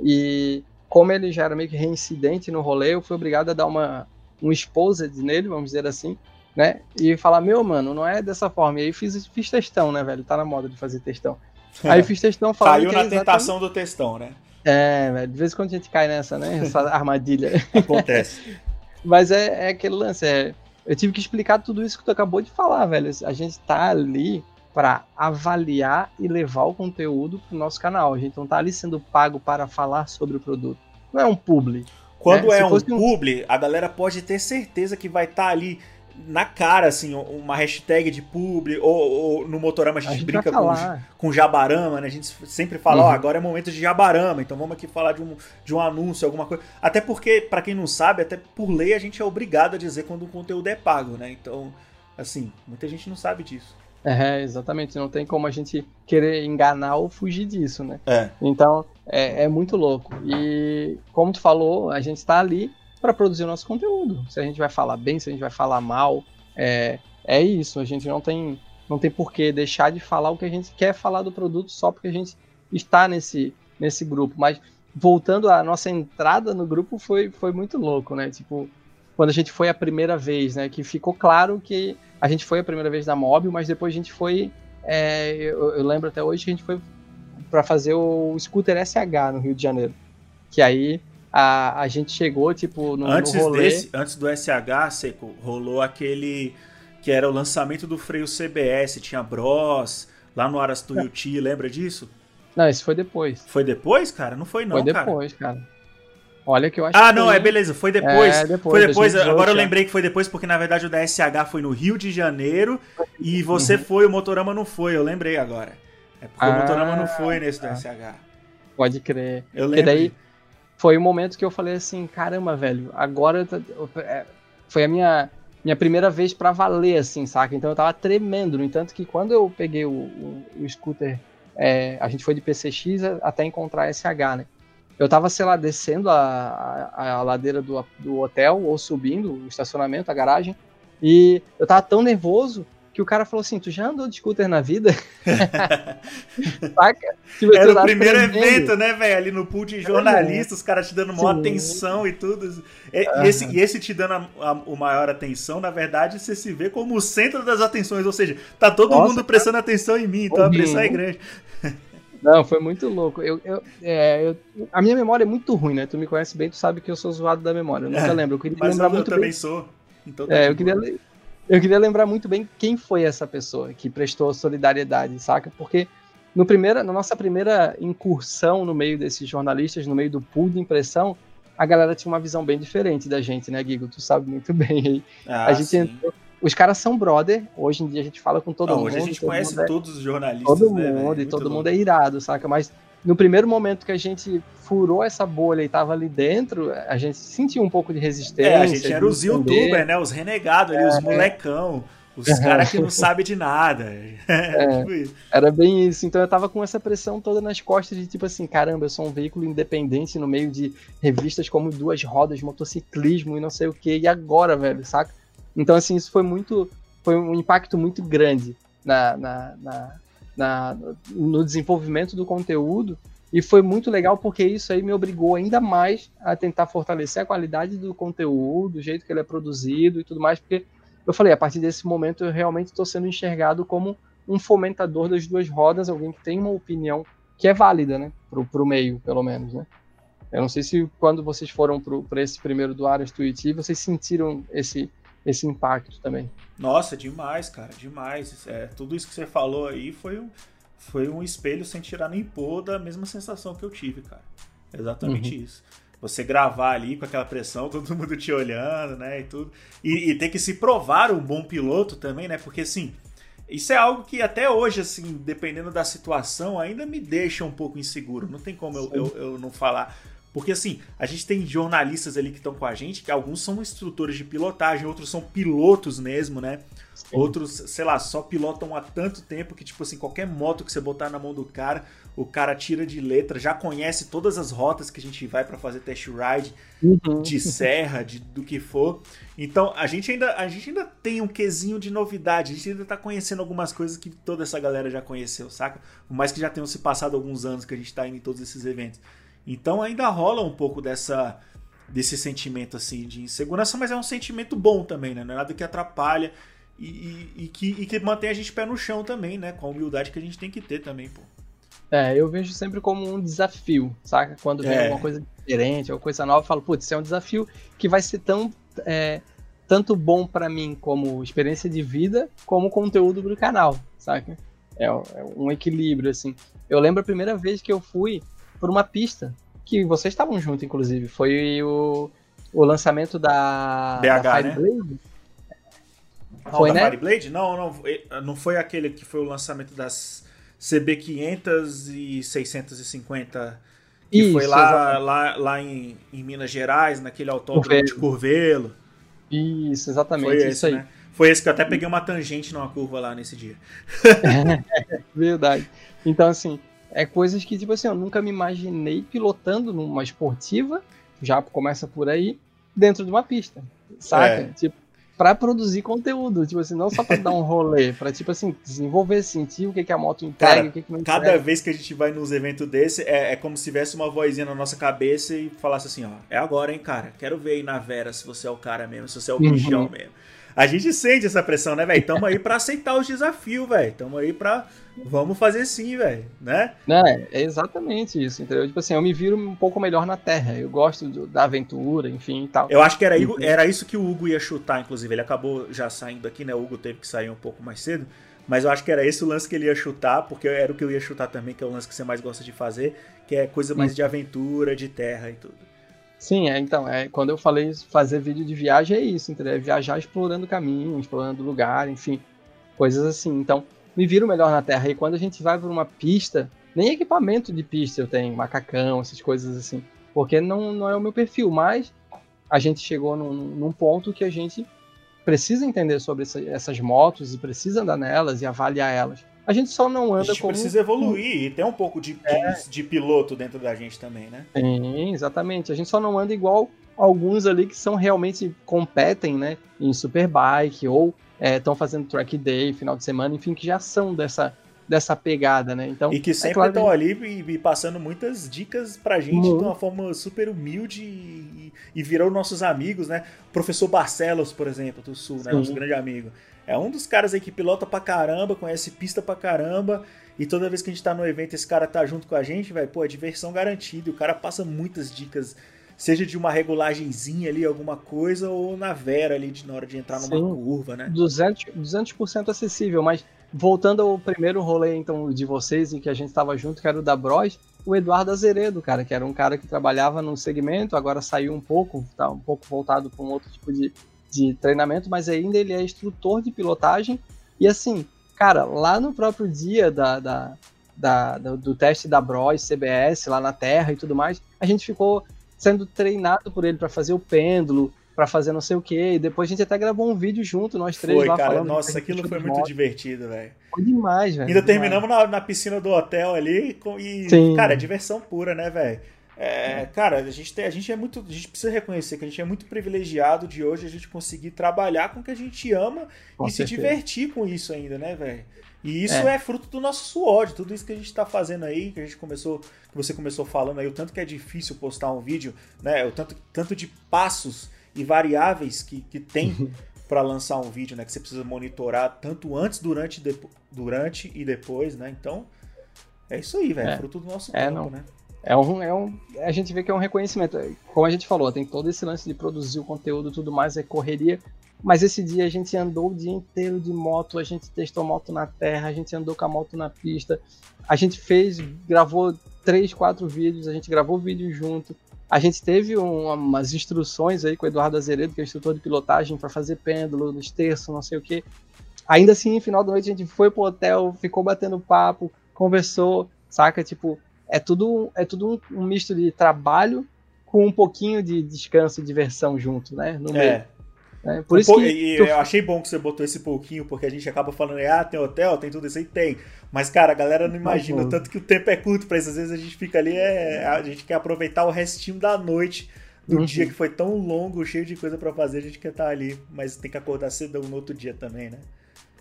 E como ele já era meio que reincidente no rolê, eu fui obrigado a dar uma, um exposed nele, vamos dizer assim, né? E falar, meu, mano, não é dessa forma. E aí fiz, fiz textão, né, velho? Tá na moda de fazer textão. [LAUGHS] Aí fiz textão falando. Caiu na é tentação do textão, né? É, velho. De vez em quando a gente cai nessa, né? Essa [LAUGHS] armadilha. Acontece. Mas é, é aquele lance, é eu tive que explicar tudo isso que tu acabou de falar, velho. A gente tá ali para avaliar e levar o conteúdo pro nosso canal. A gente não tá ali sendo pago para falar sobre o produto. Não é um publi. Quando né? é um publi, a galera pode ter certeza que vai estar tá ali na cara, assim, uma hashtag de publi, ou, ou no Motorama a gente, a gente brinca com, com Jabarama, né? A gente sempre fala, uhum. ó, agora é momento de Jabarama, então vamos aqui falar de um, de um anúncio, alguma coisa. Até porque, para quem não sabe, até por lei a gente é obrigado a dizer quando um conteúdo é pago, né? Então, assim, muita gente não sabe disso. É, exatamente. Não tem como a gente querer enganar ou fugir disso, né? É. Então, é, é muito louco. E, como tu falou, a gente está ali para produzir o nosso conteúdo. Se a gente vai falar bem, se a gente vai falar mal, é, é isso. A gente não tem, não tem por que deixar de falar o que a gente quer falar do produto só porque a gente está nesse, nesse grupo. Mas voltando à nossa entrada no grupo foi, foi muito louco, né? Tipo, quando a gente foi a primeira vez, né? Que ficou claro que a gente foi a primeira vez na Mob, mas depois a gente foi. É, eu, eu, lembro até hoje que a gente foi para fazer o Scooter SH no Rio de Janeiro. Que aí a, a gente chegou, tipo, no, antes no rolê... Desse, antes do SH, Seco, rolou aquele que era o lançamento do freio CBS, tinha Bros, lá no Aras Tuiuti, lembra disso? Não, esse foi depois. Foi depois, cara? Não foi não, Foi depois, cara. cara. Olha que eu acho Ah, não, foi... é beleza, foi depois. É, depois foi depois. Agora eu lembrei que foi depois, porque na verdade o da SH foi no Rio de Janeiro e você uhum. foi, o Motorama não foi, eu lembrei agora. É porque ah, o Motorama não foi nesse ah, da SH. Pode crer. Eu lembro. Porque daí foi o momento que eu falei assim, caramba, velho, agora é, foi a minha minha primeira vez para valer, assim, saca? Então eu tava tremendo, no entanto que quando eu peguei o, o, o scooter, é, a gente foi de PCX até encontrar SH, né? Eu tava, sei lá, descendo a, a, a ladeira do, do hotel ou subindo o estacionamento, a garagem, e eu tava tão nervoso que o cara falou assim: Tu já andou de scooter na vida? [LAUGHS] Saca? Tipo, Era o primeiro evento, né, velho? Ali no pool de jornalistas, é. os caras te dando maior Sim. atenção e tudo. E, uhum. esse, e esse te dando a, a, o maior atenção, na verdade, você se vê como o centro das atenções. Ou seja, tá todo Nossa, mundo prestando cara. atenção em mim, então a pressão é grande. Não, foi muito louco. Eu, eu, é, eu, a minha memória é muito ruim, né? Tu me conhece bem, tu sabe que eu sou zoado da memória. Eu nunca é, lembro. Eu queria lembrar eu, muito eu também bem. sou. Então tá é, eu queria, eu queria lembrar muito bem quem foi essa pessoa que prestou solidariedade, saca? Porque no primeira, na nossa primeira incursão no meio desses jornalistas, no meio do pool de impressão, a galera tinha uma visão bem diferente da gente, né, Gigo? Tu sabe muito bem. Ah, a gente entrou, os caras são brother. Hoje em dia a gente fala com todo Não, mundo. Hoje a gente conhece é, todos os jornalistas. Todo né, mundo, e todo louco. mundo é irado, saca? Mas no primeiro momento que a gente furou essa bolha e tava ali dentro, a gente sentiu um pouco de resistência. É, a gente era os youtubers, né? Os renegados ali, é, os molecão. Os caras que não sabem de nada. [LAUGHS] É, tipo era bem isso. Então eu tava com essa pressão toda nas costas de tipo assim, caramba, eu sou um veículo independente no meio de revistas como Duas Rodas, motociclismo e não sei o que. E agora, velho, saca? Então, assim, isso foi muito. Foi um impacto muito grande na, na, na, na no desenvolvimento do conteúdo. E foi muito legal porque isso aí me obrigou ainda mais a tentar fortalecer a qualidade do conteúdo, o jeito que ele é produzido e tudo mais, porque eu falei, a partir desse momento eu realmente estou sendo enxergado como um fomentador das duas rodas, alguém que tem uma opinião que é válida, né, para o meio, pelo menos, né. Eu não sei se quando vocês foram para esse primeiro do Aras Tweet, vocês sentiram esse, esse impacto também. Nossa, demais, cara, demais. É, tudo isso que você falou aí foi um, foi um espelho sem tirar nem pôr da mesma sensação que eu tive, cara. Exatamente uhum. isso você gravar ali com aquela pressão, [LAUGHS] todo mundo te olhando, né, e tudo. E, e ter que se provar um bom piloto também, né, porque assim, isso é algo que até hoje, assim, dependendo da situação, ainda me deixa um pouco inseguro. Não tem como eu, eu, eu não falar. Porque assim, a gente tem jornalistas ali que estão com a gente, que alguns são instrutores de pilotagem, outros são pilotos mesmo, né? Sim. Outros, sei lá, só pilotam há tanto tempo que, tipo assim, qualquer moto que você botar na mão do cara, o cara tira de letra, já conhece todas as rotas que a gente vai para fazer test ride uhum. de serra, de, do que for. Então, a gente, ainda, a gente ainda tem um quesinho de novidade, a gente ainda tá conhecendo algumas coisas que toda essa galera já conheceu, saca? Por mais que já tenham se passado alguns anos que a gente tá indo em todos esses eventos. Então, ainda rola um pouco dessa desse sentimento assim de insegurança, mas é um sentimento bom também, né? Não é nada que atrapalha e, e, e, que, e que mantém a gente pé no chão também, né? Com a humildade que a gente tem que ter também, pô. É, eu vejo sempre como um desafio, saca? Quando vem é. alguma coisa diferente, alguma coisa nova, eu falo, putz, isso é um desafio que vai ser tão é, tanto bom para mim como experiência de vida, como conteúdo do canal, saca? É, é, um equilíbrio, assim. Eu lembro a primeira vez que eu fui por uma pista, que vocês estavam juntos, inclusive, foi o, o lançamento da, BH, da Fire né? Blade. Foi, da né? Fire Blade? Não, não, não foi aquele que foi o lançamento das CB500 e 650 que Isso, foi lá, lá, lá em, em, Minas Gerais, naquele autódromo Curvelo. de Curvelo. Isso, exatamente. Foi esse, isso aí. Né? Foi esse que eu até peguei uma tangente numa curva lá nesse dia. [LAUGHS] Verdade. Então, assim, é coisas que, tipo assim, eu nunca me imaginei pilotando numa esportiva, já começa por aí, dentro de uma pista. Saca? É. Tipo, para produzir conteúdo, tipo assim, não só para dar um rolê, [LAUGHS] para tipo assim, desenvolver, sentir o que, que a moto entrega, Cara, o que, que não entrega. Cada vez que a gente vai nos eventos desse, é, é, como se tivesse uma vozinha na nossa cabeça e falasse assim, ó, é agora, hein, cara, quero ver aí na Vera se você é o cara mesmo, se você é o bichão uhum. mesmo. A gente sente essa pressão, né, velho? Tamo aí para aceitar os desafios, velho. Tamo aí para vamos fazer sim, velho, né? É, é exatamente isso, entendeu? Tipo assim, eu me viro um pouco melhor na Terra. Eu gosto do, da aventura, enfim e tal. Eu acho que era, era isso que o Hugo ia chutar, inclusive. Ele acabou já saindo aqui, né? O Hugo teve que sair um pouco mais cedo. Mas eu acho que era esse o lance que ele ia chutar, porque era o que eu ia chutar também, que é o lance que você mais gosta de fazer, que é coisa mais de aventura, de terra e tudo. Sim, é, então, é, quando eu falei fazer vídeo de viagem é isso, entendeu? É viajar explorando caminho, explorando lugar, enfim, coisas assim. Então, me viro melhor na Terra. E quando a gente vai por uma pista, nem equipamento de pista eu tenho, macacão, essas coisas assim, porque não, não é o meu perfil, mas a gente chegou num, num ponto que a gente precisa entender sobre essa, essas motos e precisa andar nelas e avaliar elas. A gente só não anda como. A gente como... precisa evoluir e ter um pouco de, é. de, de, piloto dentro da gente também, né? Sim, exatamente. A gente só não anda igual alguns ali que são realmente competem, né? Em Superbike ou estão é, fazendo track day, final de semana, enfim, que já são dessa, dessa pegada, né? Então, e que sempre estão é claro... ali e, e, passando muitas dicas pra gente Muito. de uma forma super humilde e, e virou nossos amigos, né? Professor Barcelos, por exemplo, do Sul, né? Nosso grande amigo. É um dos caras aí que pilota pra caramba, conhece pista pra caramba. E toda vez que a gente tá no evento, esse cara tá junto com a gente, vai, pô, é diversão garantida. E o cara passa muitas dicas, seja de uma regulagenzinha ali, alguma coisa, ou na vera ali, de, na hora de entrar numa Sim, curva, né? 200%, 200 acessível, mas voltando ao primeiro rolê, então, de vocês, em que a gente tava junto, que era o da Bros, o Eduardo Azeredo, cara, que era um cara que trabalhava num segmento, agora saiu um pouco, tá um pouco voltado para um outro tipo de, de treinamento, mas ainda ele é instrutor de pilotagem. E assim, cara, lá no próprio dia da, da, da, do, do, teste da Bros CBS lá na Terra e tudo mais, a gente ficou sendo treinado por ele para fazer o pêndulo, para fazer não sei o que. E depois a gente até gravou um vídeo junto, nós três foi, lá cara, falando. Nossa, aquilo foi muito moto. divertido, velho. Foi demais, velho. Ainda terminamos na, na, piscina do hotel ali e, Sim. cara, é diversão pura, né, velho? É, cara, a gente, tem, a gente é muito. A gente precisa reconhecer que a gente é muito privilegiado de hoje a gente conseguir trabalhar com o que a gente ama com e certeza. se divertir com isso ainda, né, velho? E isso é. é. fruto do nosso suor, de tudo isso que a gente tá fazendo aí, que a gente começou, que você começou falando aí, o tanto que é difícil postar um vídeo, né? O tanto, tanto de passos e variáveis que, que tem para lançar um vídeo, né? Que você precisa monitorar tanto antes, durante, durante e depois, né? Então, é isso aí, velho. É. Fruto do nosso é, não. né? É um, é um, a gente vê que é um reconhecimento. Como a gente falou, tem todo esse lance de produzir o conteúdo tudo mais, é correria. Mas esse dia a gente andou o dia inteiro de moto, a gente testou moto na terra, a gente andou com a moto na pista, a gente fez, gravou três, quatro vídeos, a gente gravou vídeo junto, a gente teve um, umas instruções aí com o Eduardo Azeredo, que é instrutor de pilotagem, para fazer pêndulo nos terços, não sei o que. Ainda assim, no final da noite, a gente foi pro hotel, ficou batendo papo, conversou, saca? Tipo, é tudo, é tudo um, um misto de trabalho com um pouquinho de descanso e diversão junto, né? No é. meio. É, por um isso que e tu... eu achei bom que você botou esse pouquinho, porque a gente acaba falando, ah, tem hotel, tem tudo isso aí, tem. Mas, cara, a galera não imagina o tanto que o tempo é curto pra isso. Às vezes a gente fica ali, é, a gente quer aproveitar o restinho da noite do uhum. dia que foi tão longo, cheio de coisa para fazer, a gente quer estar tá ali, mas tem que acordar cedo no outro dia também, né?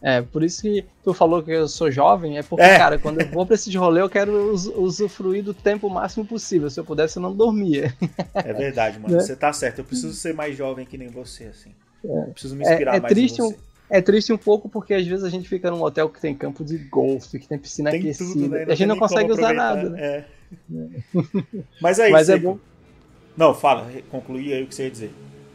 É, por isso que tu falou que eu sou jovem, é porque, é. cara, quando eu vou pra esse rolê, eu quero usufruir do tempo máximo possível. Se eu pudesse, eu não dormia. É verdade, mano. [LAUGHS] Né? Você tá certo. Eu preciso ser mais jovem que nem você, assim. É. Preciso me inspirar é, é mais triste Um, é triste um pouco porque às vezes a gente fica num hotel que tem campo de golfe, que tem piscina tem aquecida. Tudo, né? A gente não consegue usar nada. Né? É. [LAUGHS] Mas é isso. Mas é bom. Não, fala, concluí aí o que você ia dizer.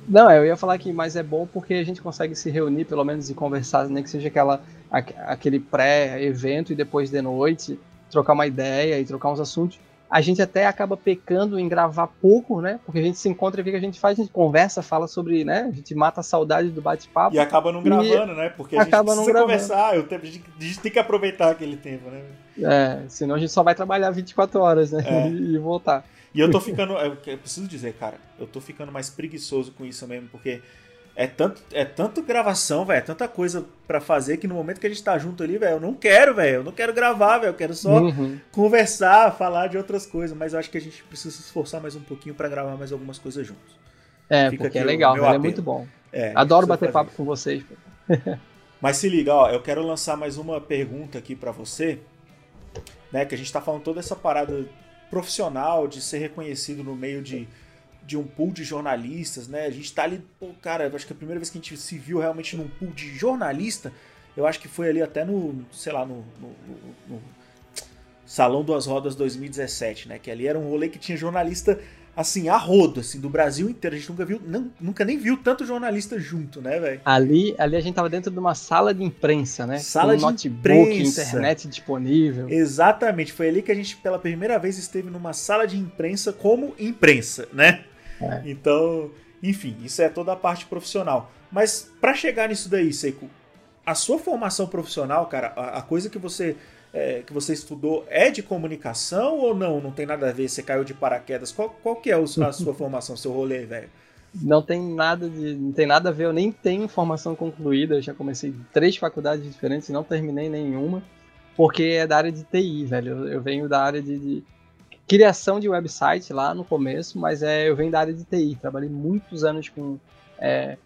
Não, eu ia falar que mas é bom porque a gente consegue se reunir, pelo menos, e conversar, nem que seja aquela, aquele pré-evento e depois de noite, trocar uma ideia e trocar uns assuntos a gente até acaba pecando em gravar pouco, né? Porque a gente se encontra, o que a gente faz? A gente conversa, fala sobre, né? A gente mata a saudade do bate-papo. E acaba não gravando, né? Porque a gente precisa não conversar, eu, a gente tem que aproveitar aquele tempo, né? É, senão a gente só vai trabalhar 24 horas, né? É. [LAUGHS] E voltar. E eu tô ficando, eu preciso dizer, cara, eu tô ficando mais preguiçoso com isso mesmo, porque é tanto, é tanto gravação, velho, é tanta coisa para fazer que no momento que a gente tá junto ali, velho, eu não quero, velho, eu não quero gravar, velho, eu quero só uhum. conversar, falar de outras coisas, mas eu acho que a gente precisa se esforçar mais um pouquinho para gravar mais algumas coisas juntos. É, Fica porque é legal, é muito bom. É, Adoro bater papo com vocês. [LAUGHS] mas se liga, ó, eu quero lançar mais uma pergunta aqui para você, né, que a gente tá falando toda essa parada profissional de ser reconhecido no meio de de um pool de jornalistas, né? A gente tá ali, pô, cara, acho que a primeira vez que a gente se viu realmente num pool de jornalista, eu acho que foi ali até no, sei lá, no, no, no, no Salão Duas Rodas 2017, né? Que ali era um rolê que tinha jornalista assim, a rodo, assim, do Brasil inteiro. A gente nunca viu, não, nunca nem viu tanto jornalista junto, né, velho? Ali, ali a gente tava dentro de uma sala de imprensa, né? Sala Com de notebook, imprensa. internet disponível. Exatamente, foi ali que a gente pela primeira vez esteve numa sala de imprensa como imprensa, né? É. Então, enfim, isso é toda a parte profissional. Mas para chegar nisso daí, Seiko, a sua formação profissional, cara, a, a coisa que você é, que você estudou é de comunicação ou não? Não tem nada a ver? Você caiu de paraquedas? Qual, qual que é a sua [LAUGHS] formação, seu rolê, velho? Não tem nada de, não tem nada a ver. Eu nem tenho formação concluída. Eu já comecei três faculdades diferentes e não terminei nenhuma, porque é da área de TI, velho. Eu, eu venho da área de, de criação de website lá no começo, mas é, eu venho da área de TI. Trabalhei muitos anos com é,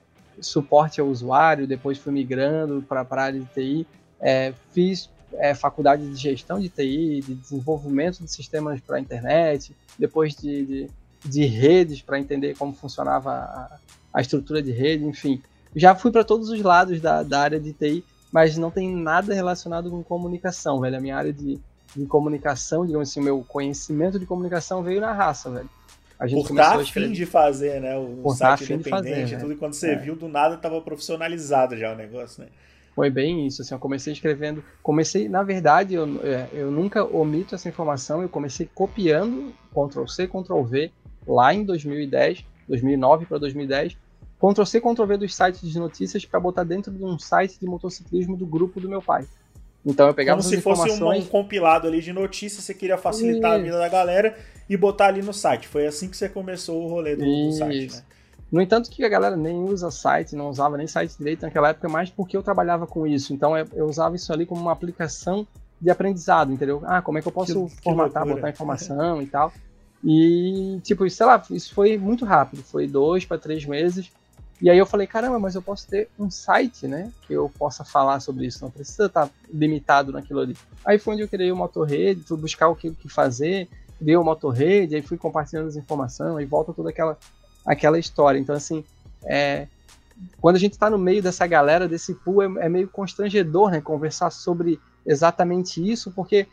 suporte ao usuário, depois fui migrando para a área de TI. É, fiz é, faculdade de gestão de TI, de desenvolvimento de sistemas para a internet, depois de, de, de redes para entender como funcionava a, a, estrutura de rede, enfim. Já fui para todos os lados da, da área de TI, mas não tem nada relacionado com comunicação, velho. A minha área de, de comunicação, digamos assim, o meu conhecimento de comunicação veio na raça, velho. A gente Por estar tá afim de fazer, né? O Por tá site independente, fazer, tudo, e quando você é. viu, do nada estava profissionalizado já o negócio, né? Foi bem isso, assim, eu comecei escrevendo, comecei, na verdade, eu, é, eu nunca omito essa informação, eu comecei copiando Ctrl C, Ctrl V lá em 2010, 2009 para 2010, Ctrl C, Ctrl V dos sites de notícias para botar dentro de um site de motociclismo do grupo do meu pai. Então eu pegava Como se fosse um, um, compilado ali de notícias, você queria facilitar Isso. a vida da galera e botar ali no site. Foi assim que você começou o rolê do, do site, né? No entanto, que a galera nem usa site, não usava nem site direito naquela época, mais porque eu trabalhava com isso. Então eu, usava isso ali como uma aplicação de aprendizado, entendeu? Ah, como é que eu posso que, formatar, que botar informação [LAUGHS] e tal. E, tipo, sei lá, isso foi muito rápido. Foi dois para três meses. E aí eu falei, caramba, mas eu posso ter um site, né? Que eu possa falar sobre isso, não precisa estar limitado naquilo ali. Aí foi onde eu criei o Motorrede, fui buscar o que, que fazer, criei o Motorrede, aí fui compartilhando as informações, aí volta toda aquela, aquela história. Então, assim, é, quando a gente está no meio dessa galera, desse pool, é, é, meio constrangedor, né? Conversar sobre exatamente isso, porque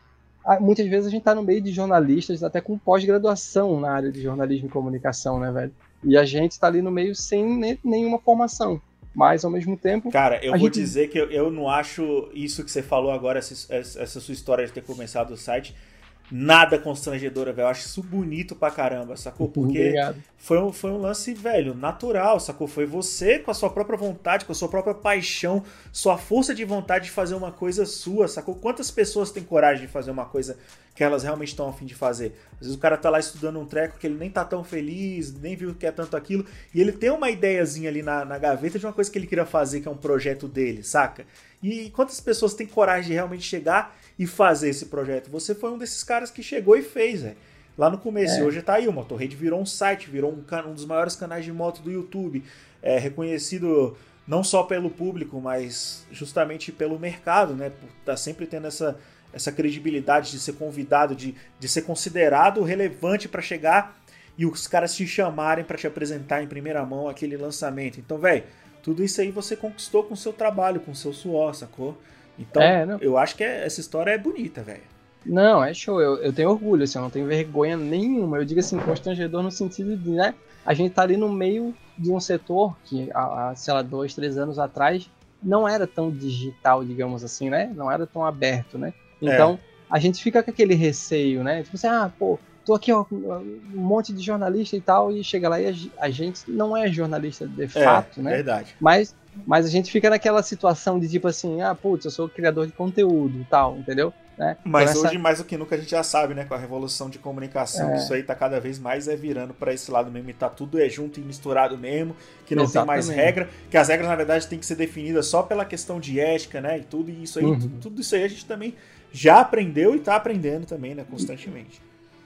ah, muitas vezes a gente está no meio de jornalistas, até com pós-graduação na área de jornalismo e comunicação, né, velho? E a gente está ali no meio sem nenhuma formação. Mas, ao mesmo tempo. Cara, eu vou gente... dizer que eu, eu não acho isso que você falou agora, essa, essa sua história de ter começado o site, nada constrangedora, velho. Eu acho isso bonito pra caramba, sacou? Porque foi um, foi um lance, velho, natural, sacou? Foi você com a sua própria vontade, com a sua própria paixão, sua força de vontade de fazer uma coisa sua, sacou? Quantas pessoas têm coragem de fazer uma coisa que elas realmente estão a fim de fazer? Às vezes o cara tá lá estudando um treco que ele nem tá tão feliz, nem viu que é tanto aquilo, e ele tem uma ideiazinha ali na, na gaveta de uma coisa que ele queria fazer, que é um projeto dele, saca? E quantas pessoas têm coragem de realmente chegar e fazer esse projeto. Você foi um desses caras que chegou e fez, velho. Lá no começo, é. hoje tá aí, o Motorrade virou um site, virou um, um dos maiores canais de moto do YouTube, é reconhecido não só pelo público, mas justamente pelo mercado, né? Por tá sempre tendo essa, essa credibilidade de ser convidado, de, de ser considerado relevante para chegar e os caras te chamarem para te apresentar em primeira mão aquele lançamento. Então, velho, tudo isso aí você conquistou com seu trabalho, com seu suor, sacou? Então, é, eu acho que é, essa história é bonita, velho. Não, é show. Eu, eu tenho orgulho, assim, eu não tenho vergonha nenhuma. Eu digo assim, constrangedor no sentido de, né? A gente tá ali no meio de um setor que, há, sei lá, dois, três anos atrás, não era tão digital, digamos assim, né? Não era tão aberto, né? Então, é. a gente fica com aquele receio, né? Tipo assim, ah, pô, tô aqui, ó, um monte de jornalista e tal, e chega lá e a, gente não é jornalista de é, fato, é, né? Verdade. Mas mas a gente fica naquela situação de tipo assim, ah, putz, eu sou criador de conteúdo e tal, entendeu? Né? Mas então, hoje, essa... mais do que nunca, a gente já sabe, né, com a revolução de comunicação, é. isso aí tá cada vez mais é virando para esse lado mesmo, e tá tudo é junto e misturado mesmo, que não Exatamente. tem mais regra, que as regras, na verdade, tem que ser definidas só pela questão de ética, né, e tudo isso aí, uhum. tudo isso aí a gente também já aprendeu e tá aprendendo também, né, constantemente.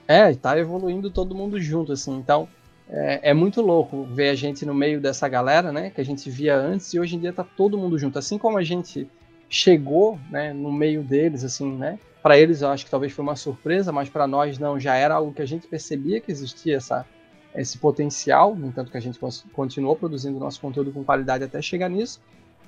É, tá evoluindo todo mundo junto, assim, então é, é, muito louco ver a gente no meio dessa galera, né? Que a gente via antes e hoje em dia tá todo mundo junto. Assim como a gente chegou, né? No meio deles, assim, né? Para eles eu acho que talvez foi uma surpresa, mas para nós não. Já era algo que a gente percebia que existia essa, esse potencial, no entanto que a gente continuou produzindo nosso conteúdo com qualidade até chegar nisso.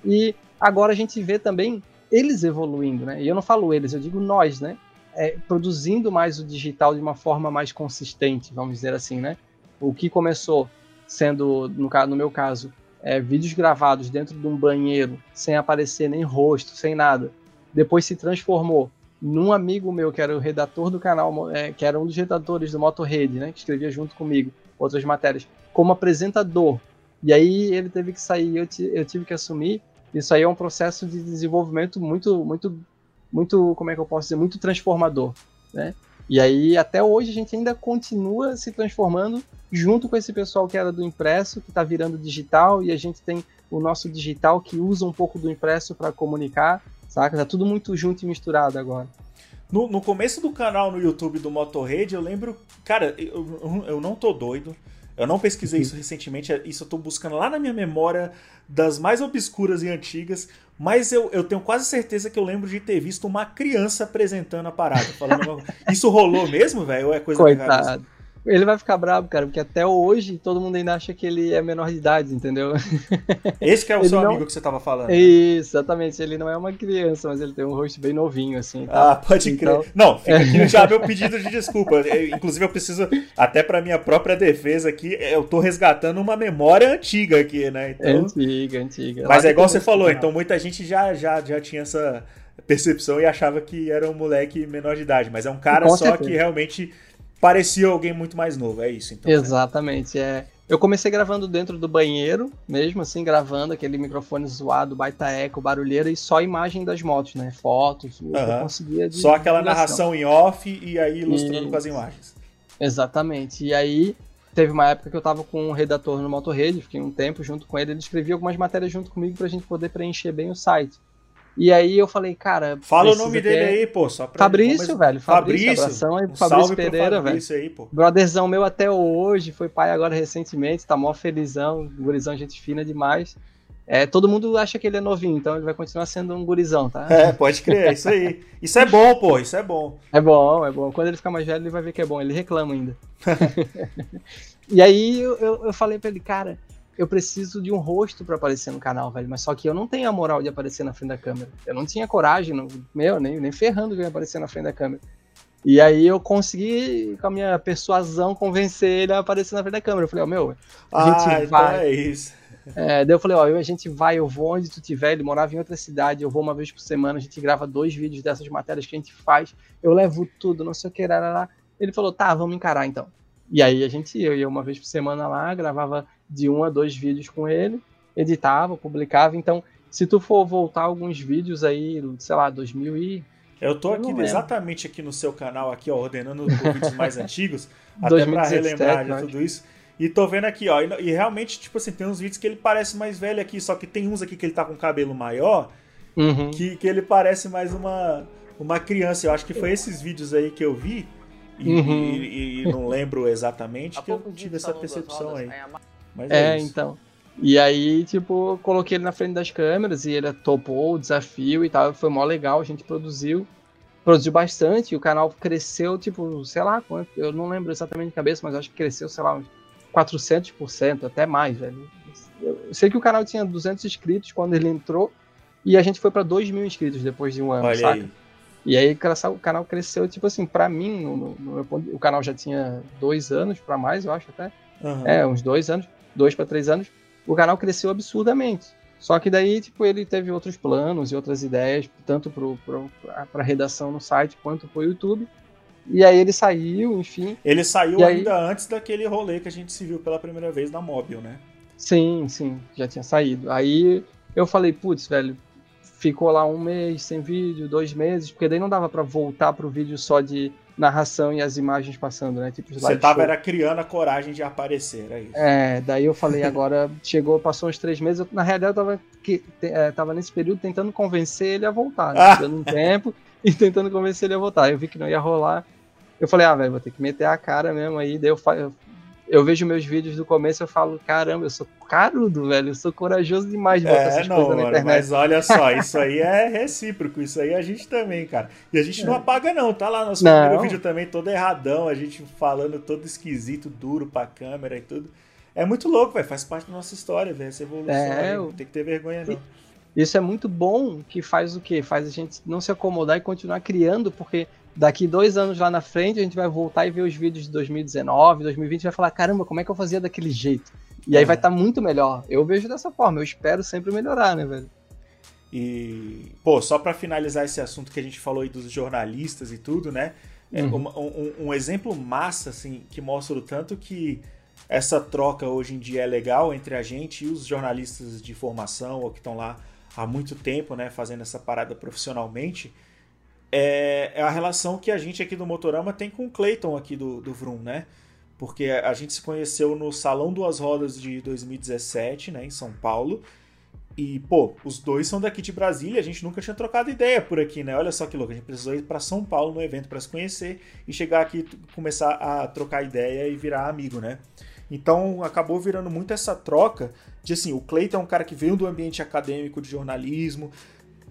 E agora a gente vê também eles evoluindo, né? E eu não falo eles, eu digo nós, né? É, produzindo mais o digital de uma forma mais consistente, vamos dizer assim, né? O que começou sendo, no, no meu caso, é, vídeos gravados dentro de um banheiro, sem aparecer nem rosto, sem nada, depois se transformou num amigo meu que era o redator do canal, é, que era um dos redatores do Motorrede, né, que escrevia junto comigo outras matérias, como apresentador. E aí ele teve que sair, eu, eu tive que assumir. Isso aí é um processo de desenvolvimento muito, muito, muito, como é que eu posso dizer, muito transformador, né? E aí até hoje a gente ainda continua se transformando junto com esse pessoal que era do impresso, que está virando digital, e a gente tem o nosso digital que usa um pouco do impresso para comunicar, saca? Tá tudo muito junto e misturado agora. No, no começo do canal no YouTube do Motorrede, eu lembro. Cara, eu, eu não tô doido. Eu não pesquisei isso recentemente, isso eu tô buscando lá na minha memória das mais obscuras e antigas, mas eu, eu tenho quase certeza que eu lembro de ter visto uma criança apresentando a parada. Falando [LAUGHS] Isso rolou mesmo, velho? Ou é coisa Coitado. Ele vai ficar bravo, cara, porque até hoje todo mundo ainda acha que ele é menor de idade, entendeu? [LAUGHS] Esse que é o ele seu não... amigo que você tava falando. Né? Isso, exatamente. Ele não é uma criança, mas ele tem um rosto bem novinho, assim. Ah, pode então... crer. Não, fica aqui já meu pedido de desculpa. Eu, inclusive, eu preciso, até pra minha própria defesa aqui, eu tô resgatando uma memória antiga aqui, né? Então... Antiga, antiga. Mas Lá é igual você falou, então muita gente já, já, já tinha essa percepção e achava que era um moleque menor de idade, mas é um cara só certeza. que realmente parecia alguém muito mais novo, é isso então. Exatamente, né? é. Eu comecei gravando dentro do banheiro, mesmo assim, gravando aquele microfone zoado, baita eco, barulheira e só imagem das motos, né? Fotos, uhum. eu conseguia Só aquela narração em off e aí ilustrando e... com as imagens. Exatamente. E aí teve uma época que eu tava com um redator no Motorrede, fiquei um tempo junto com ele, ele escrevia algumas matérias junto comigo pra gente poder preencher bem o site. E aí eu falei, cara. Fala o nome dele aí, pô. Só pra Fabrício, velho. Fabrício. Fabrício. Abração aí, um Fabrício Pereira, Fabrício velho. Aí, pô. Brotherzão meu até hoje, foi pai agora recentemente, tá mó felizão, gurizão, gente fina demais. É, todo mundo acha que ele é novinho, então ele vai continuar sendo um gurizão, tá? É, pode crer, é isso aí. Isso é bom, pô, isso é bom. [LAUGHS] É bom, é bom. Quando ele ficar mais velho, ele vai ver que é bom. Ele reclama ainda. [LAUGHS] e aí eu, eu, eu falei pra ele, cara, eu preciso de um rosto para aparecer no canal, velho. Mas só que eu não tenho a moral de aparecer na frente da câmera. Eu não tinha coragem, não, meu, nem, nem ferrando de aparecer na frente da câmera. E aí eu consegui, com a minha persuasão, convencer ele a aparecer na frente da câmera. Eu falei, ó, oh, meu, a gente ah, então vai. É isso. É, daí eu falei, ó, a gente vai, eu vou onde tu tiver, ele morava em outra cidade, eu vou uma vez por semana, a gente grava dois vídeos dessas matérias que a gente faz, eu levo tudo, não sei o que, lá. Ele falou, tá, vamos encarar então. E aí a gente, eu ia uma vez por semana lá, gravava de um a dois vídeos com ele, editava, publicava. Então, se tu for voltar alguns vídeos aí, sei lá, 2000 e eu tô aqui exatamente aqui no seu canal aqui, ó, ordenando os vídeos mais [LAUGHS] antigos, até para relembrar de tudo isso. E tô vendo aqui, ó, e, e, realmente, tipo assim, tem uns vídeos que ele parece mais velho aqui, só que tem uns aqui que ele tá com cabelo maior, uhum. que, que ele parece mais uma, uma criança. Eu acho que foi esses vídeos aí que eu vi, e, uhum. e, e não lembro exatamente, que eu tive essa percepção aí. Mas é, é então. E aí, tipo, coloquei ele na frente das câmeras e ele topou o desafio e tal. Foi mó legal, a gente produziu. Produziu bastante, e o canal cresceu, tipo, sei lá quanto, eu não lembro exatamente de cabeça, mas acho que cresceu, sei lá, uns 400%, até mais, velho. Eu sei que o canal tinha 200 inscritos quando ele entrou, e a gente foi para 2 mil inscritos depois de um ano, Olha saca? Aí. E aí o canal cresceu, tipo assim, para mim, no, no, no, o canal já tinha dois anos para mais, eu acho até. Uhum. É, uns dois anos dois para três anos, o canal cresceu absurdamente. Só que daí, tipo, ele teve outros planos e outras ideias, tanto para a redação no site quanto para o YouTube. E aí ele saiu, enfim. Ele saiu ainda aí... antes daquele rolê que a gente se viu pela primeira vez na Móvel, né? Sim, sim, já tinha saído. Aí eu falei, putz, velho, ficou lá um mês sem vídeo, dois meses, porque daí não dava para voltar pro vídeo só de narração e as imagens passando, né? Tipo, Você tava era criando a coragem de aparecer, era isso. É, daí eu falei, agora [LAUGHS] chegou, passou uns três meses, eu, na realidade eu tava, que, é, tava nesse período tentando convencer ele a voltar, né? dando um tempo [LAUGHS] e tentando convencer ele a voltar. Eu vi que não ia rolar. Eu falei, ah, velho, vou ter que meter a cara mesmo aí. Daí eu, eu eu vejo meus vídeos do começo e eu falo, caramba, eu sou carudo, velho, eu sou corajoso demais de botar é, essas não, coisas na mano, internet. Mas olha só, isso aí [LAUGHS] é recíproco, isso aí a gente também, cara. E a gente é. não apaga não, tá lá nosso não. primeiro vídeo também todo erradão, a gente falando todo esquisito, duro pra câmera e tudo. É muito louco, velho, faz parte da nossa história, velho, essa evolução é, aí, não tem que ter vergonha não. Isso é muito bom, que faz o quê? Faz a gente não se acomodar e continuar criando, porque daqui dois anos lá na frente a gente vai voltar e ver os vídeos de 2019, 2020 e vai falar, caramba, como é que eu fazia daquele jeito? E aí é. vai estar tá muito melhor. Eu vejo dessa forma, eu espero sempre melhorar, né, velho? E, pô, só para finalizar esse assunto que a gente falou aí dos jornalistas e tudo, né? É uhum. um, um, um, exemplo massa, assim, que mostra o tanto que essa troca hoje em dia é legal entre a gente e os jornalistas de formação ou que estão lá há muito tempo, né, fazendo essa parada profissionalmente é, é a relação que a gente aqui do Motorama tem com o Clayton aqui do, do Vroom, né? Porque a gente se conheceu no Salão Duas Rodas de 2017, né, em São Paulo. E, pô, os dois são daqui de Brasília, a gente nunca tinha trocado ideia por aqui, né? Olha só que louco, a gente precisou ir para São Paulo no evento para se conhecer e chegar aqui começar a trocar ideia e virar amigo, né? Então acabou virando muito essa troca de assim, o Cleiton é um cara que veio do ambiente acadêmico de jornalismo,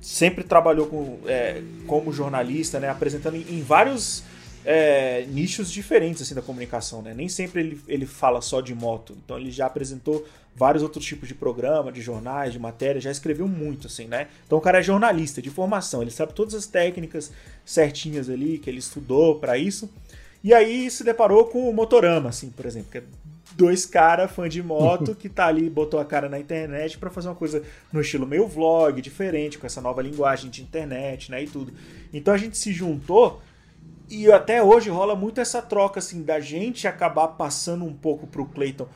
sempre trabalhou com, é, como jornalista, né, apresentando em, em vários é, nichos diferentes assim da comunicação, né? Nem sempre ele, ele fala só de moto. Então ele já apresentou vários outros tipos de programa, de jornais, de matéria, já escreveu muito assim, né? Então o cara é jornalista de formação, ele sabe todas as técnicas certinhas ali que ele estudou para isso. E aí se deparou com o Motorama, assim, por exemplo, que é dois caras fã de moto [LAUGHS] que tá ali, botou a cara na internet para fazer uma coisa no estilo meio vlog, diferente, com essa nova linguagem de internet, né, e tudo. Então a gente se juntou e até hoje rola muito essa troca, assim, da gente acabar passando um pouco pro Clayton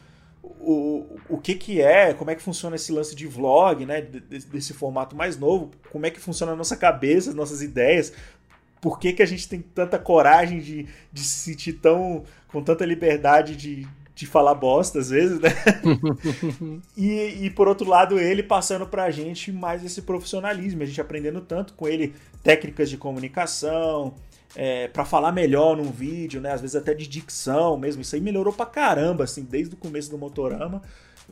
o, o que que é, como é que funciona esse lance de vlog, né? Desse, desse formato mais novo, como é que funciona a nossa cabeça, as nossas ideias, por que, que a gente tem tanta coragem de, de se sentir tão com tanta liberdade de, de falar bosta às vezes, né? [LAUGHS] e, e por outro lado, ele passando pra gente mais esse profissionalismo, a gente aprendendo tanto com ele técnicas de comunicação, é, para falar melhor num vídeo, né? Às vezes até de dicção mesmo. Isso aí melhorou pra caramba, assim, desde o começo do Motorama.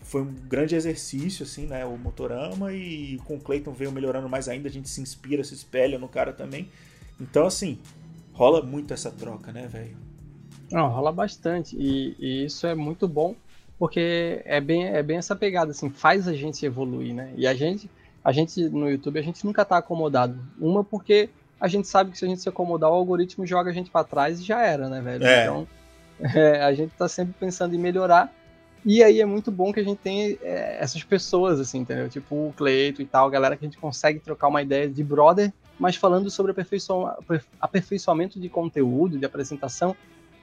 Foi um grande exercício, assim, né? O Motorama e com o Clayton veio melhorando mais ainda. A gente se inspira, se espelha no cara também. Então, assim, rola muito essa troca, né, velho? Não, rola bastante. E, e, isso é muito bom, porque é bem, é bem essa pegada, assim, faz a gente evoluir, né? E a gente, a gente no YouTube, a gente nunca tá acomodado. Uma porque a gente sabe que se a gente se acomodar, o algoritmo joga a gente para trás e já era, né, velho? É. Então, [LAUGHS] é, a gente tá sempre pensando em melhorar. E aí é muito bom que a gente tenha é, essas pessoas, assim, entendeu? Tipo o Cleito e tal, galera que a gente consegue trocar uma ideia de brother, mas falando sobre aperfeiçoamento de conteúdo, de apresentação,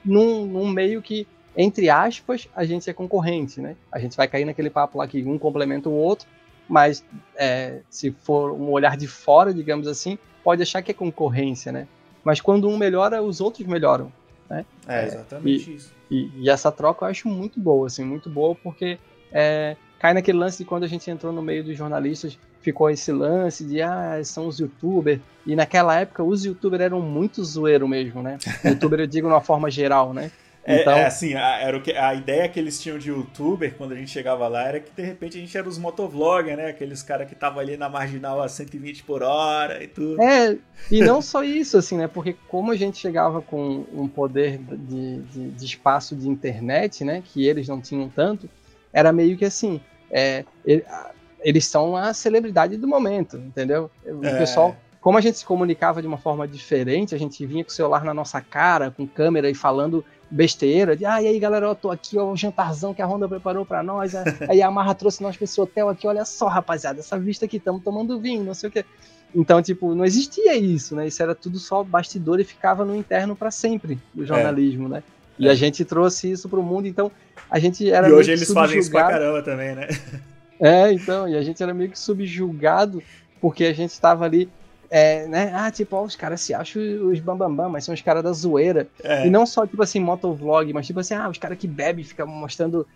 num, num meio que, entre aspas, a gente é concorrente, né? A gente vai cair naquele papo lá que um complementa o outro, mas é, se for um olhar de fora, digamos assim, pode achar que é concorrência, né? Mas quando um melhora, os outros melhoram, né? É, exatamente e, isso. E, e, essa troca eu acho muito boa, assim, muito boa, porque é, cai naquele lance de quando a gente entrou no meio dos jornalistas, ficou esse lance de, ah, são os youtubers, e naquela época os youtubers eram muito zoeiro mesmo, né? [LAUGHS] Youtuber eu digo de uma forma geral, né? É, então... é assim, a, era o que, a ideia que eles tinham de youtuber quando a gente chegava lá era que de repente a gente era os motovloggers, né? Aqueles caras que estavam ali na marginal a 120 por hora e tudo. É, e não só isso, assim, né? Porque como a gente chegava com um poder de, de, de espaço de internet, né? Que eles não tinham tanto, era meio que assim. É, eles são a celebridade do momento, entendeu? O é. pessoal como a gente se comunicava de uma forma diferente, a gente vinha com o celular na nossa cara, com câmera e falando besteira, de ah, e aí galera, eu tô aqui, ó, o jantarzão que a Honda preparou para nós, [LAUGHS] aí a Marra trouxe nós pra esse hotel aqui, olha só, rapaziada, essa vista aqui, estamos tomando vinho, não sei o que. Então, tipo, não existia isso, né? Isso era tudo só bastidor e ficava no interno para sempre do jornalismo, é. né? E é. a gente trouxe isso pro mundo, então a gente era. E hoje eles fazem isso pra caramba também, né? É, então, e a gente era meio que subjugado porque a gente estava ali é, né? Ah, tipo, ó, os caras se acham os bambambam, bam, bam, mas são os caras da zoeira. É. E não só, tipo assim, motovlog, mas tipo assim, ah, os caras que bebem, ficam mostrando,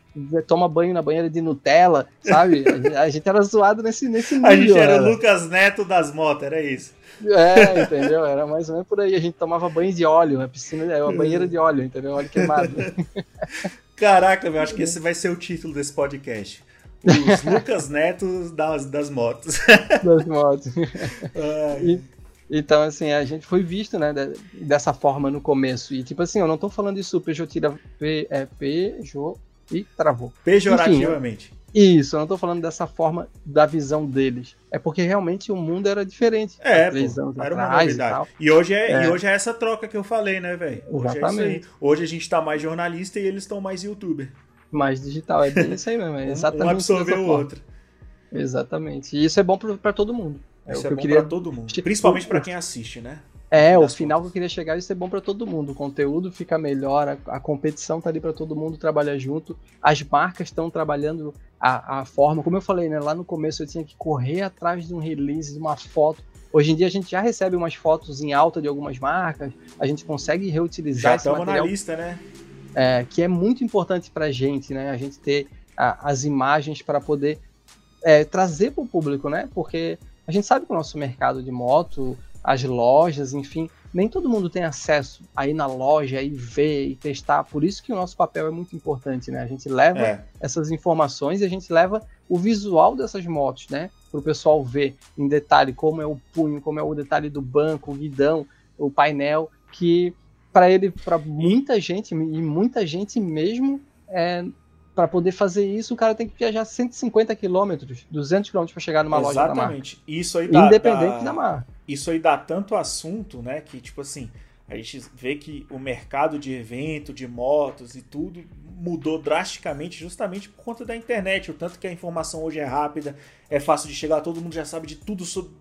toma banho na banheira de Nutella, sabe? [LAUGHS] a, gente era zoado nesse, nesse nível. A gente era o Lucas Neto das motos, era isso. É, entendeu? Era mais ou menos por aí. A gente tomava banho de óleo, a piscina, é uma banheira de óleo, entendeu? Óleo queimado. [LAUGHS] Caraca, eu acho que esse vai ser o título desse podcast. Os Lucas Netos das, das motos. [LAUGHS] Das motos. E, então, assim, a gente foi visto, né, dessa forma no começo. E, tipo assim, eu não tô falando isso pejorativa, P, é, pejo, e travou. Pejorativamente. Enfim, isso, eu não tô falando dessa forma da visão deles. É porque realmente o mundo era diferente. É, pô, era uma novidade. E, e, hoje é, é. e hoje é essa troca que eu falei, né, velho? Hoje Exatamente. é isso aí. Hoje a gente tá mais jornalista e eles estão mais youtuber mais digital. É bem isso aí mesmo. É [LAUGHS] exatamente um absorver o outro. Exatamente. E isso é bom para todo mundo. É isso é bom queria... para todo mundo. Principalmente para quem assiste, né? É, o final que eu queria chegar, isso é bom para todo mundo. O conteúdo fica melhor, a, a competição tá ali para todo mundo trabalhar junto. As marcas estão trabalhando a, a, forma, como eu falei, né? Lá no começo eu tinha que correr atrás de um release, de uma foto. Hoje em dia a gente já recebe umas fotos em alta de algumas marcas, a gente consegue reutilizar já esse material. Já na lista, né? É, que é muito importante para a gente, né? A gente ter a, as imagens para poder é, trazer para o público, né? Porque a gente sabe que o nosso mercado de moto, as lojas, enfim, nem todo mundo tem acesso aí na loja e ver e testar. Por isso que o nosso papel é muito importante, né? A gente leva é. essas informações e a gente leva o visual dessas motos, né? Para o pessoal ver em detalhe como é o punho, como é o detalhe do banco, o guidão, o painel, que para ele, para muita gente, e muita gente mesmo, é, para poder fazer isso, o cara tem que viajar 150 quilômetros, 200 quilômetros para chegar numa Exatamente. loja da marca. Exatamente. Isso aí dá, Independente dá, da marca. Isso aí dá tanto assunto, né, que tipo assim, a gente vê que o mercado de evento, de motos e tudo mudou drasticamente justamente por conta da internet. O tanto que a informação hoje é rápida, é fácil de chegar, todo mundo já sabe de tudo sobre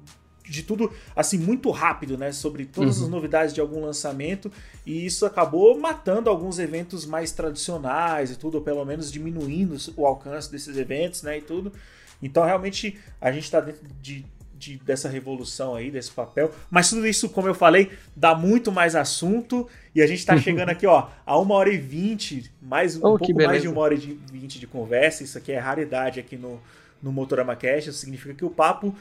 de tudo assim muito rápido, né? Sobre todas Uhum. as novidades de algum lançamento e isso acabou matando alguns eventos mais tradicionais e tudo, ou pelo menos diminuindo o alcance desses eventos, né? E tudo. Então realmente a gente está dentro de, de- dessa revolução aí, desse papel. Mas tudo isso, como eu falei, dá muito mais assunto e a gente está [LAUGHS] chegando aqui, ó, a uma hora e vinte, mais um Oh, pouco mais de uma hora e vinte de conversa. Isso aqui é raridade aqui no no Motorama Cast, isso significa que o papo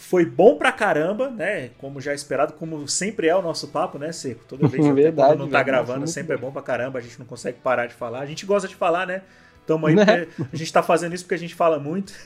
foi bom pra caramba, né? Como já esperado, como sempre é o nosso papo, né, Seco? Toda vez até [LAUGHS] Verdade, não tá gravando, sempre é bom pra caramba, a gente não consegue parar de falar. A gente gosta de falar, né? Tamo aí, Né? a gente tá fazendo isso porque a gente fala muito. [LAUGHS]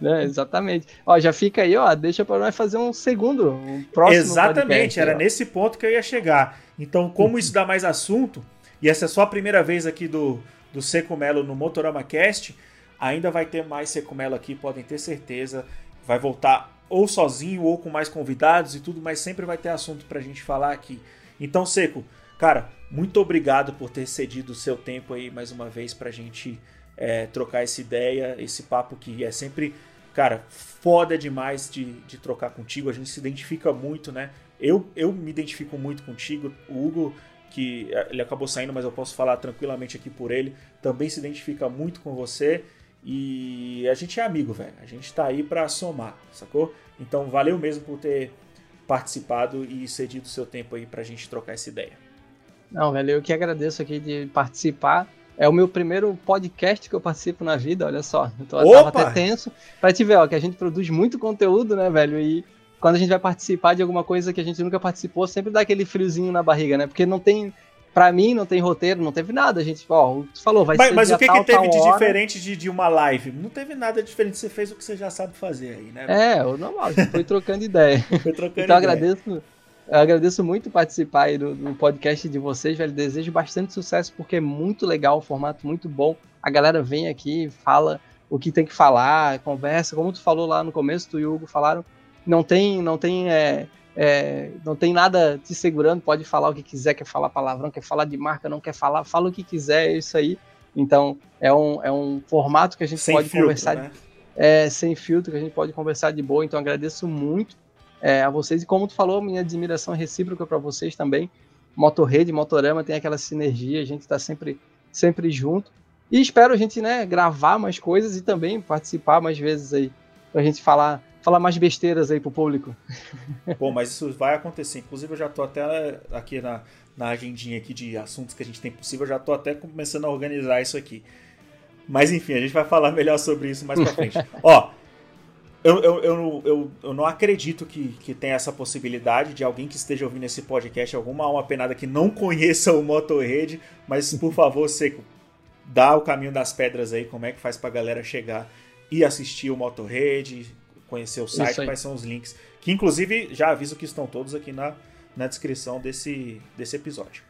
Né, exatamente. Ó, já fica aí, ó, deixa pra nós fazer um segundo, um próximo Exatamente, podcast, era ó. nesse ponto que eu ia chegar. Então, como isso dá mais assunto, e essa é só a primeira vez aqui do, do Seco Melo no Motorama Cast, ainda vai ter mais Seco Melo aqui, podem ter certeza. Vai voltar ou sozinho ou com mais convidados e tudo, mas sempre vai ter assunto pra gente falar aqui. Então, Seco, cara, muito obrigado por ter cedido o seu tempo aí mais uma vez pra gente é, trocar essa ideia, esse papo que é sempre, cara, foda demais de, de trocar contigo. A gente se identifica muito, né? Eu, eu me identifico muito contigo. O Hugo, que é, ele acabou saindo, mas eu posso falar tranquilamente aqui por ele, também se identifica muito com você. E a gente é amigo, velho. A gente tá aí pra somar, sacou? Então valeu mesmo por ter participado e cedido o seu tempo aí pra gente trocar essa ideia. Não, velho, eu que agradeço aqui de participar. É o meu primeiro podcast que eu participo na vida, olha só. Eu tô, tava Opa! até tenso. Pra te ver, ó, que a gente produz muito conteúdo, né, velho? E quando a gente vai participar de alguma coisa que a gente nunca participou, sempre dá aquele friozinho na barriga, né? Porque não tem, pra mim, não tem roteiro, não teve nada. A gente, ó, tu falou, vai Mas, ser mas o que, tal, que teve de hora. diferente de, de uma live? Não teve nada diferente. Você fez o que você já sabe fazer aí, né? É, o normal, foi trocando ideia. [LAUGHS] Foi trocando Então ideia. agradeço, eu agradeço muito participar aí do, do podcast de vocês, velho. Desejo bastante sucesso porque é muito legal, o formato muito bom. A galera vem aqui, fala o que tem que falar, conversa, como tu falou lá no começo, tu e o Hugo falaram, não tem, não tem, é, é, não tem nada te segurando, pode falar o que quiser, quer falar palavrão, quer falar de marca, não quer falar, fala o que quiser, é isso aí. Então é um, é um formato que a gente Sem pode filtro, conversar né? é, sem filtro, que a gente pode conversar de boa. Então agradeço muito é, a vocês. E como tu falou, minha admiração é recíproca para vocês também. Motorrede, Motorama tem aquela sinergia, a gente está sempre, sempre junto. E espero a gente né, gravar mais coisas e também participar mais vezes aí, pra gente falar, falar mais besteiras aí pro público. Bom, mas isso vai acontecer. Inclusive, eu já tô até aqui na, na agendinha aqui de assuntos que a gente tem possível, eu já tô até começando a organizar isso aqui. Mas enfim, a gente vai falar melhor sobre isso mais pra frente. [LAUGHS] Ó, eu, eu, eu, eu, eu não acredito que, que tenha essa possibilidade de alguém que esteja ouvindo esse podcast, alguma alma penada que não conheça o Motorrede, mas por favor, Seco, dá o caminho das pedras aí, como é que faz pra galera chegar e assistir o Motorrede, conhecer o site, Isso aí. quais são os links. Que inclusive já aviso que estão todos aqui na, na descrição desse, desse episódio.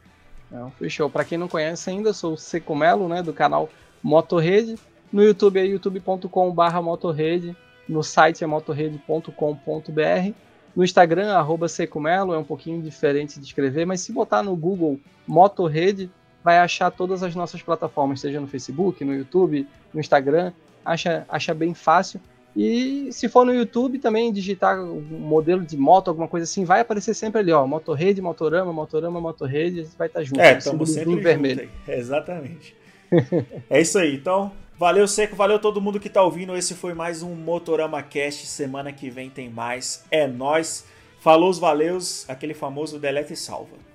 Não, fechou. Para quem não conhece ainda, sou o Seco Melo, né, do canal Motorrede. No YouTube é youtube.com.br motorrede. No site é motorrede.com.br. No Instagram, arroba Secomelo, é um pouquinho diferente de escrever, mas se botar no Google Motorrede, vai achar todas as nossas plataformas, seja no Facebook, no YouTube, no Instagram, acha, acha bem fácil. E se for no YouTube também digitar um modelo de moto, alguma coisa assim, vai aparecer sempre ali, ó, Motorrede, Motorama, Motorama, Motorrede, a gente vai estar junto. É, estamos símbolozinho sempre juntos vermelho. aí. Exatamente. [LAUGHS] é isso aí. Então, valeu, Seco. Valeu todo mundo que tá ouvindo. Esse foi mais um Motorama Cast. Semana que vem tem mais. É nós. Falou os valeus, aquele famoso deleta e salva.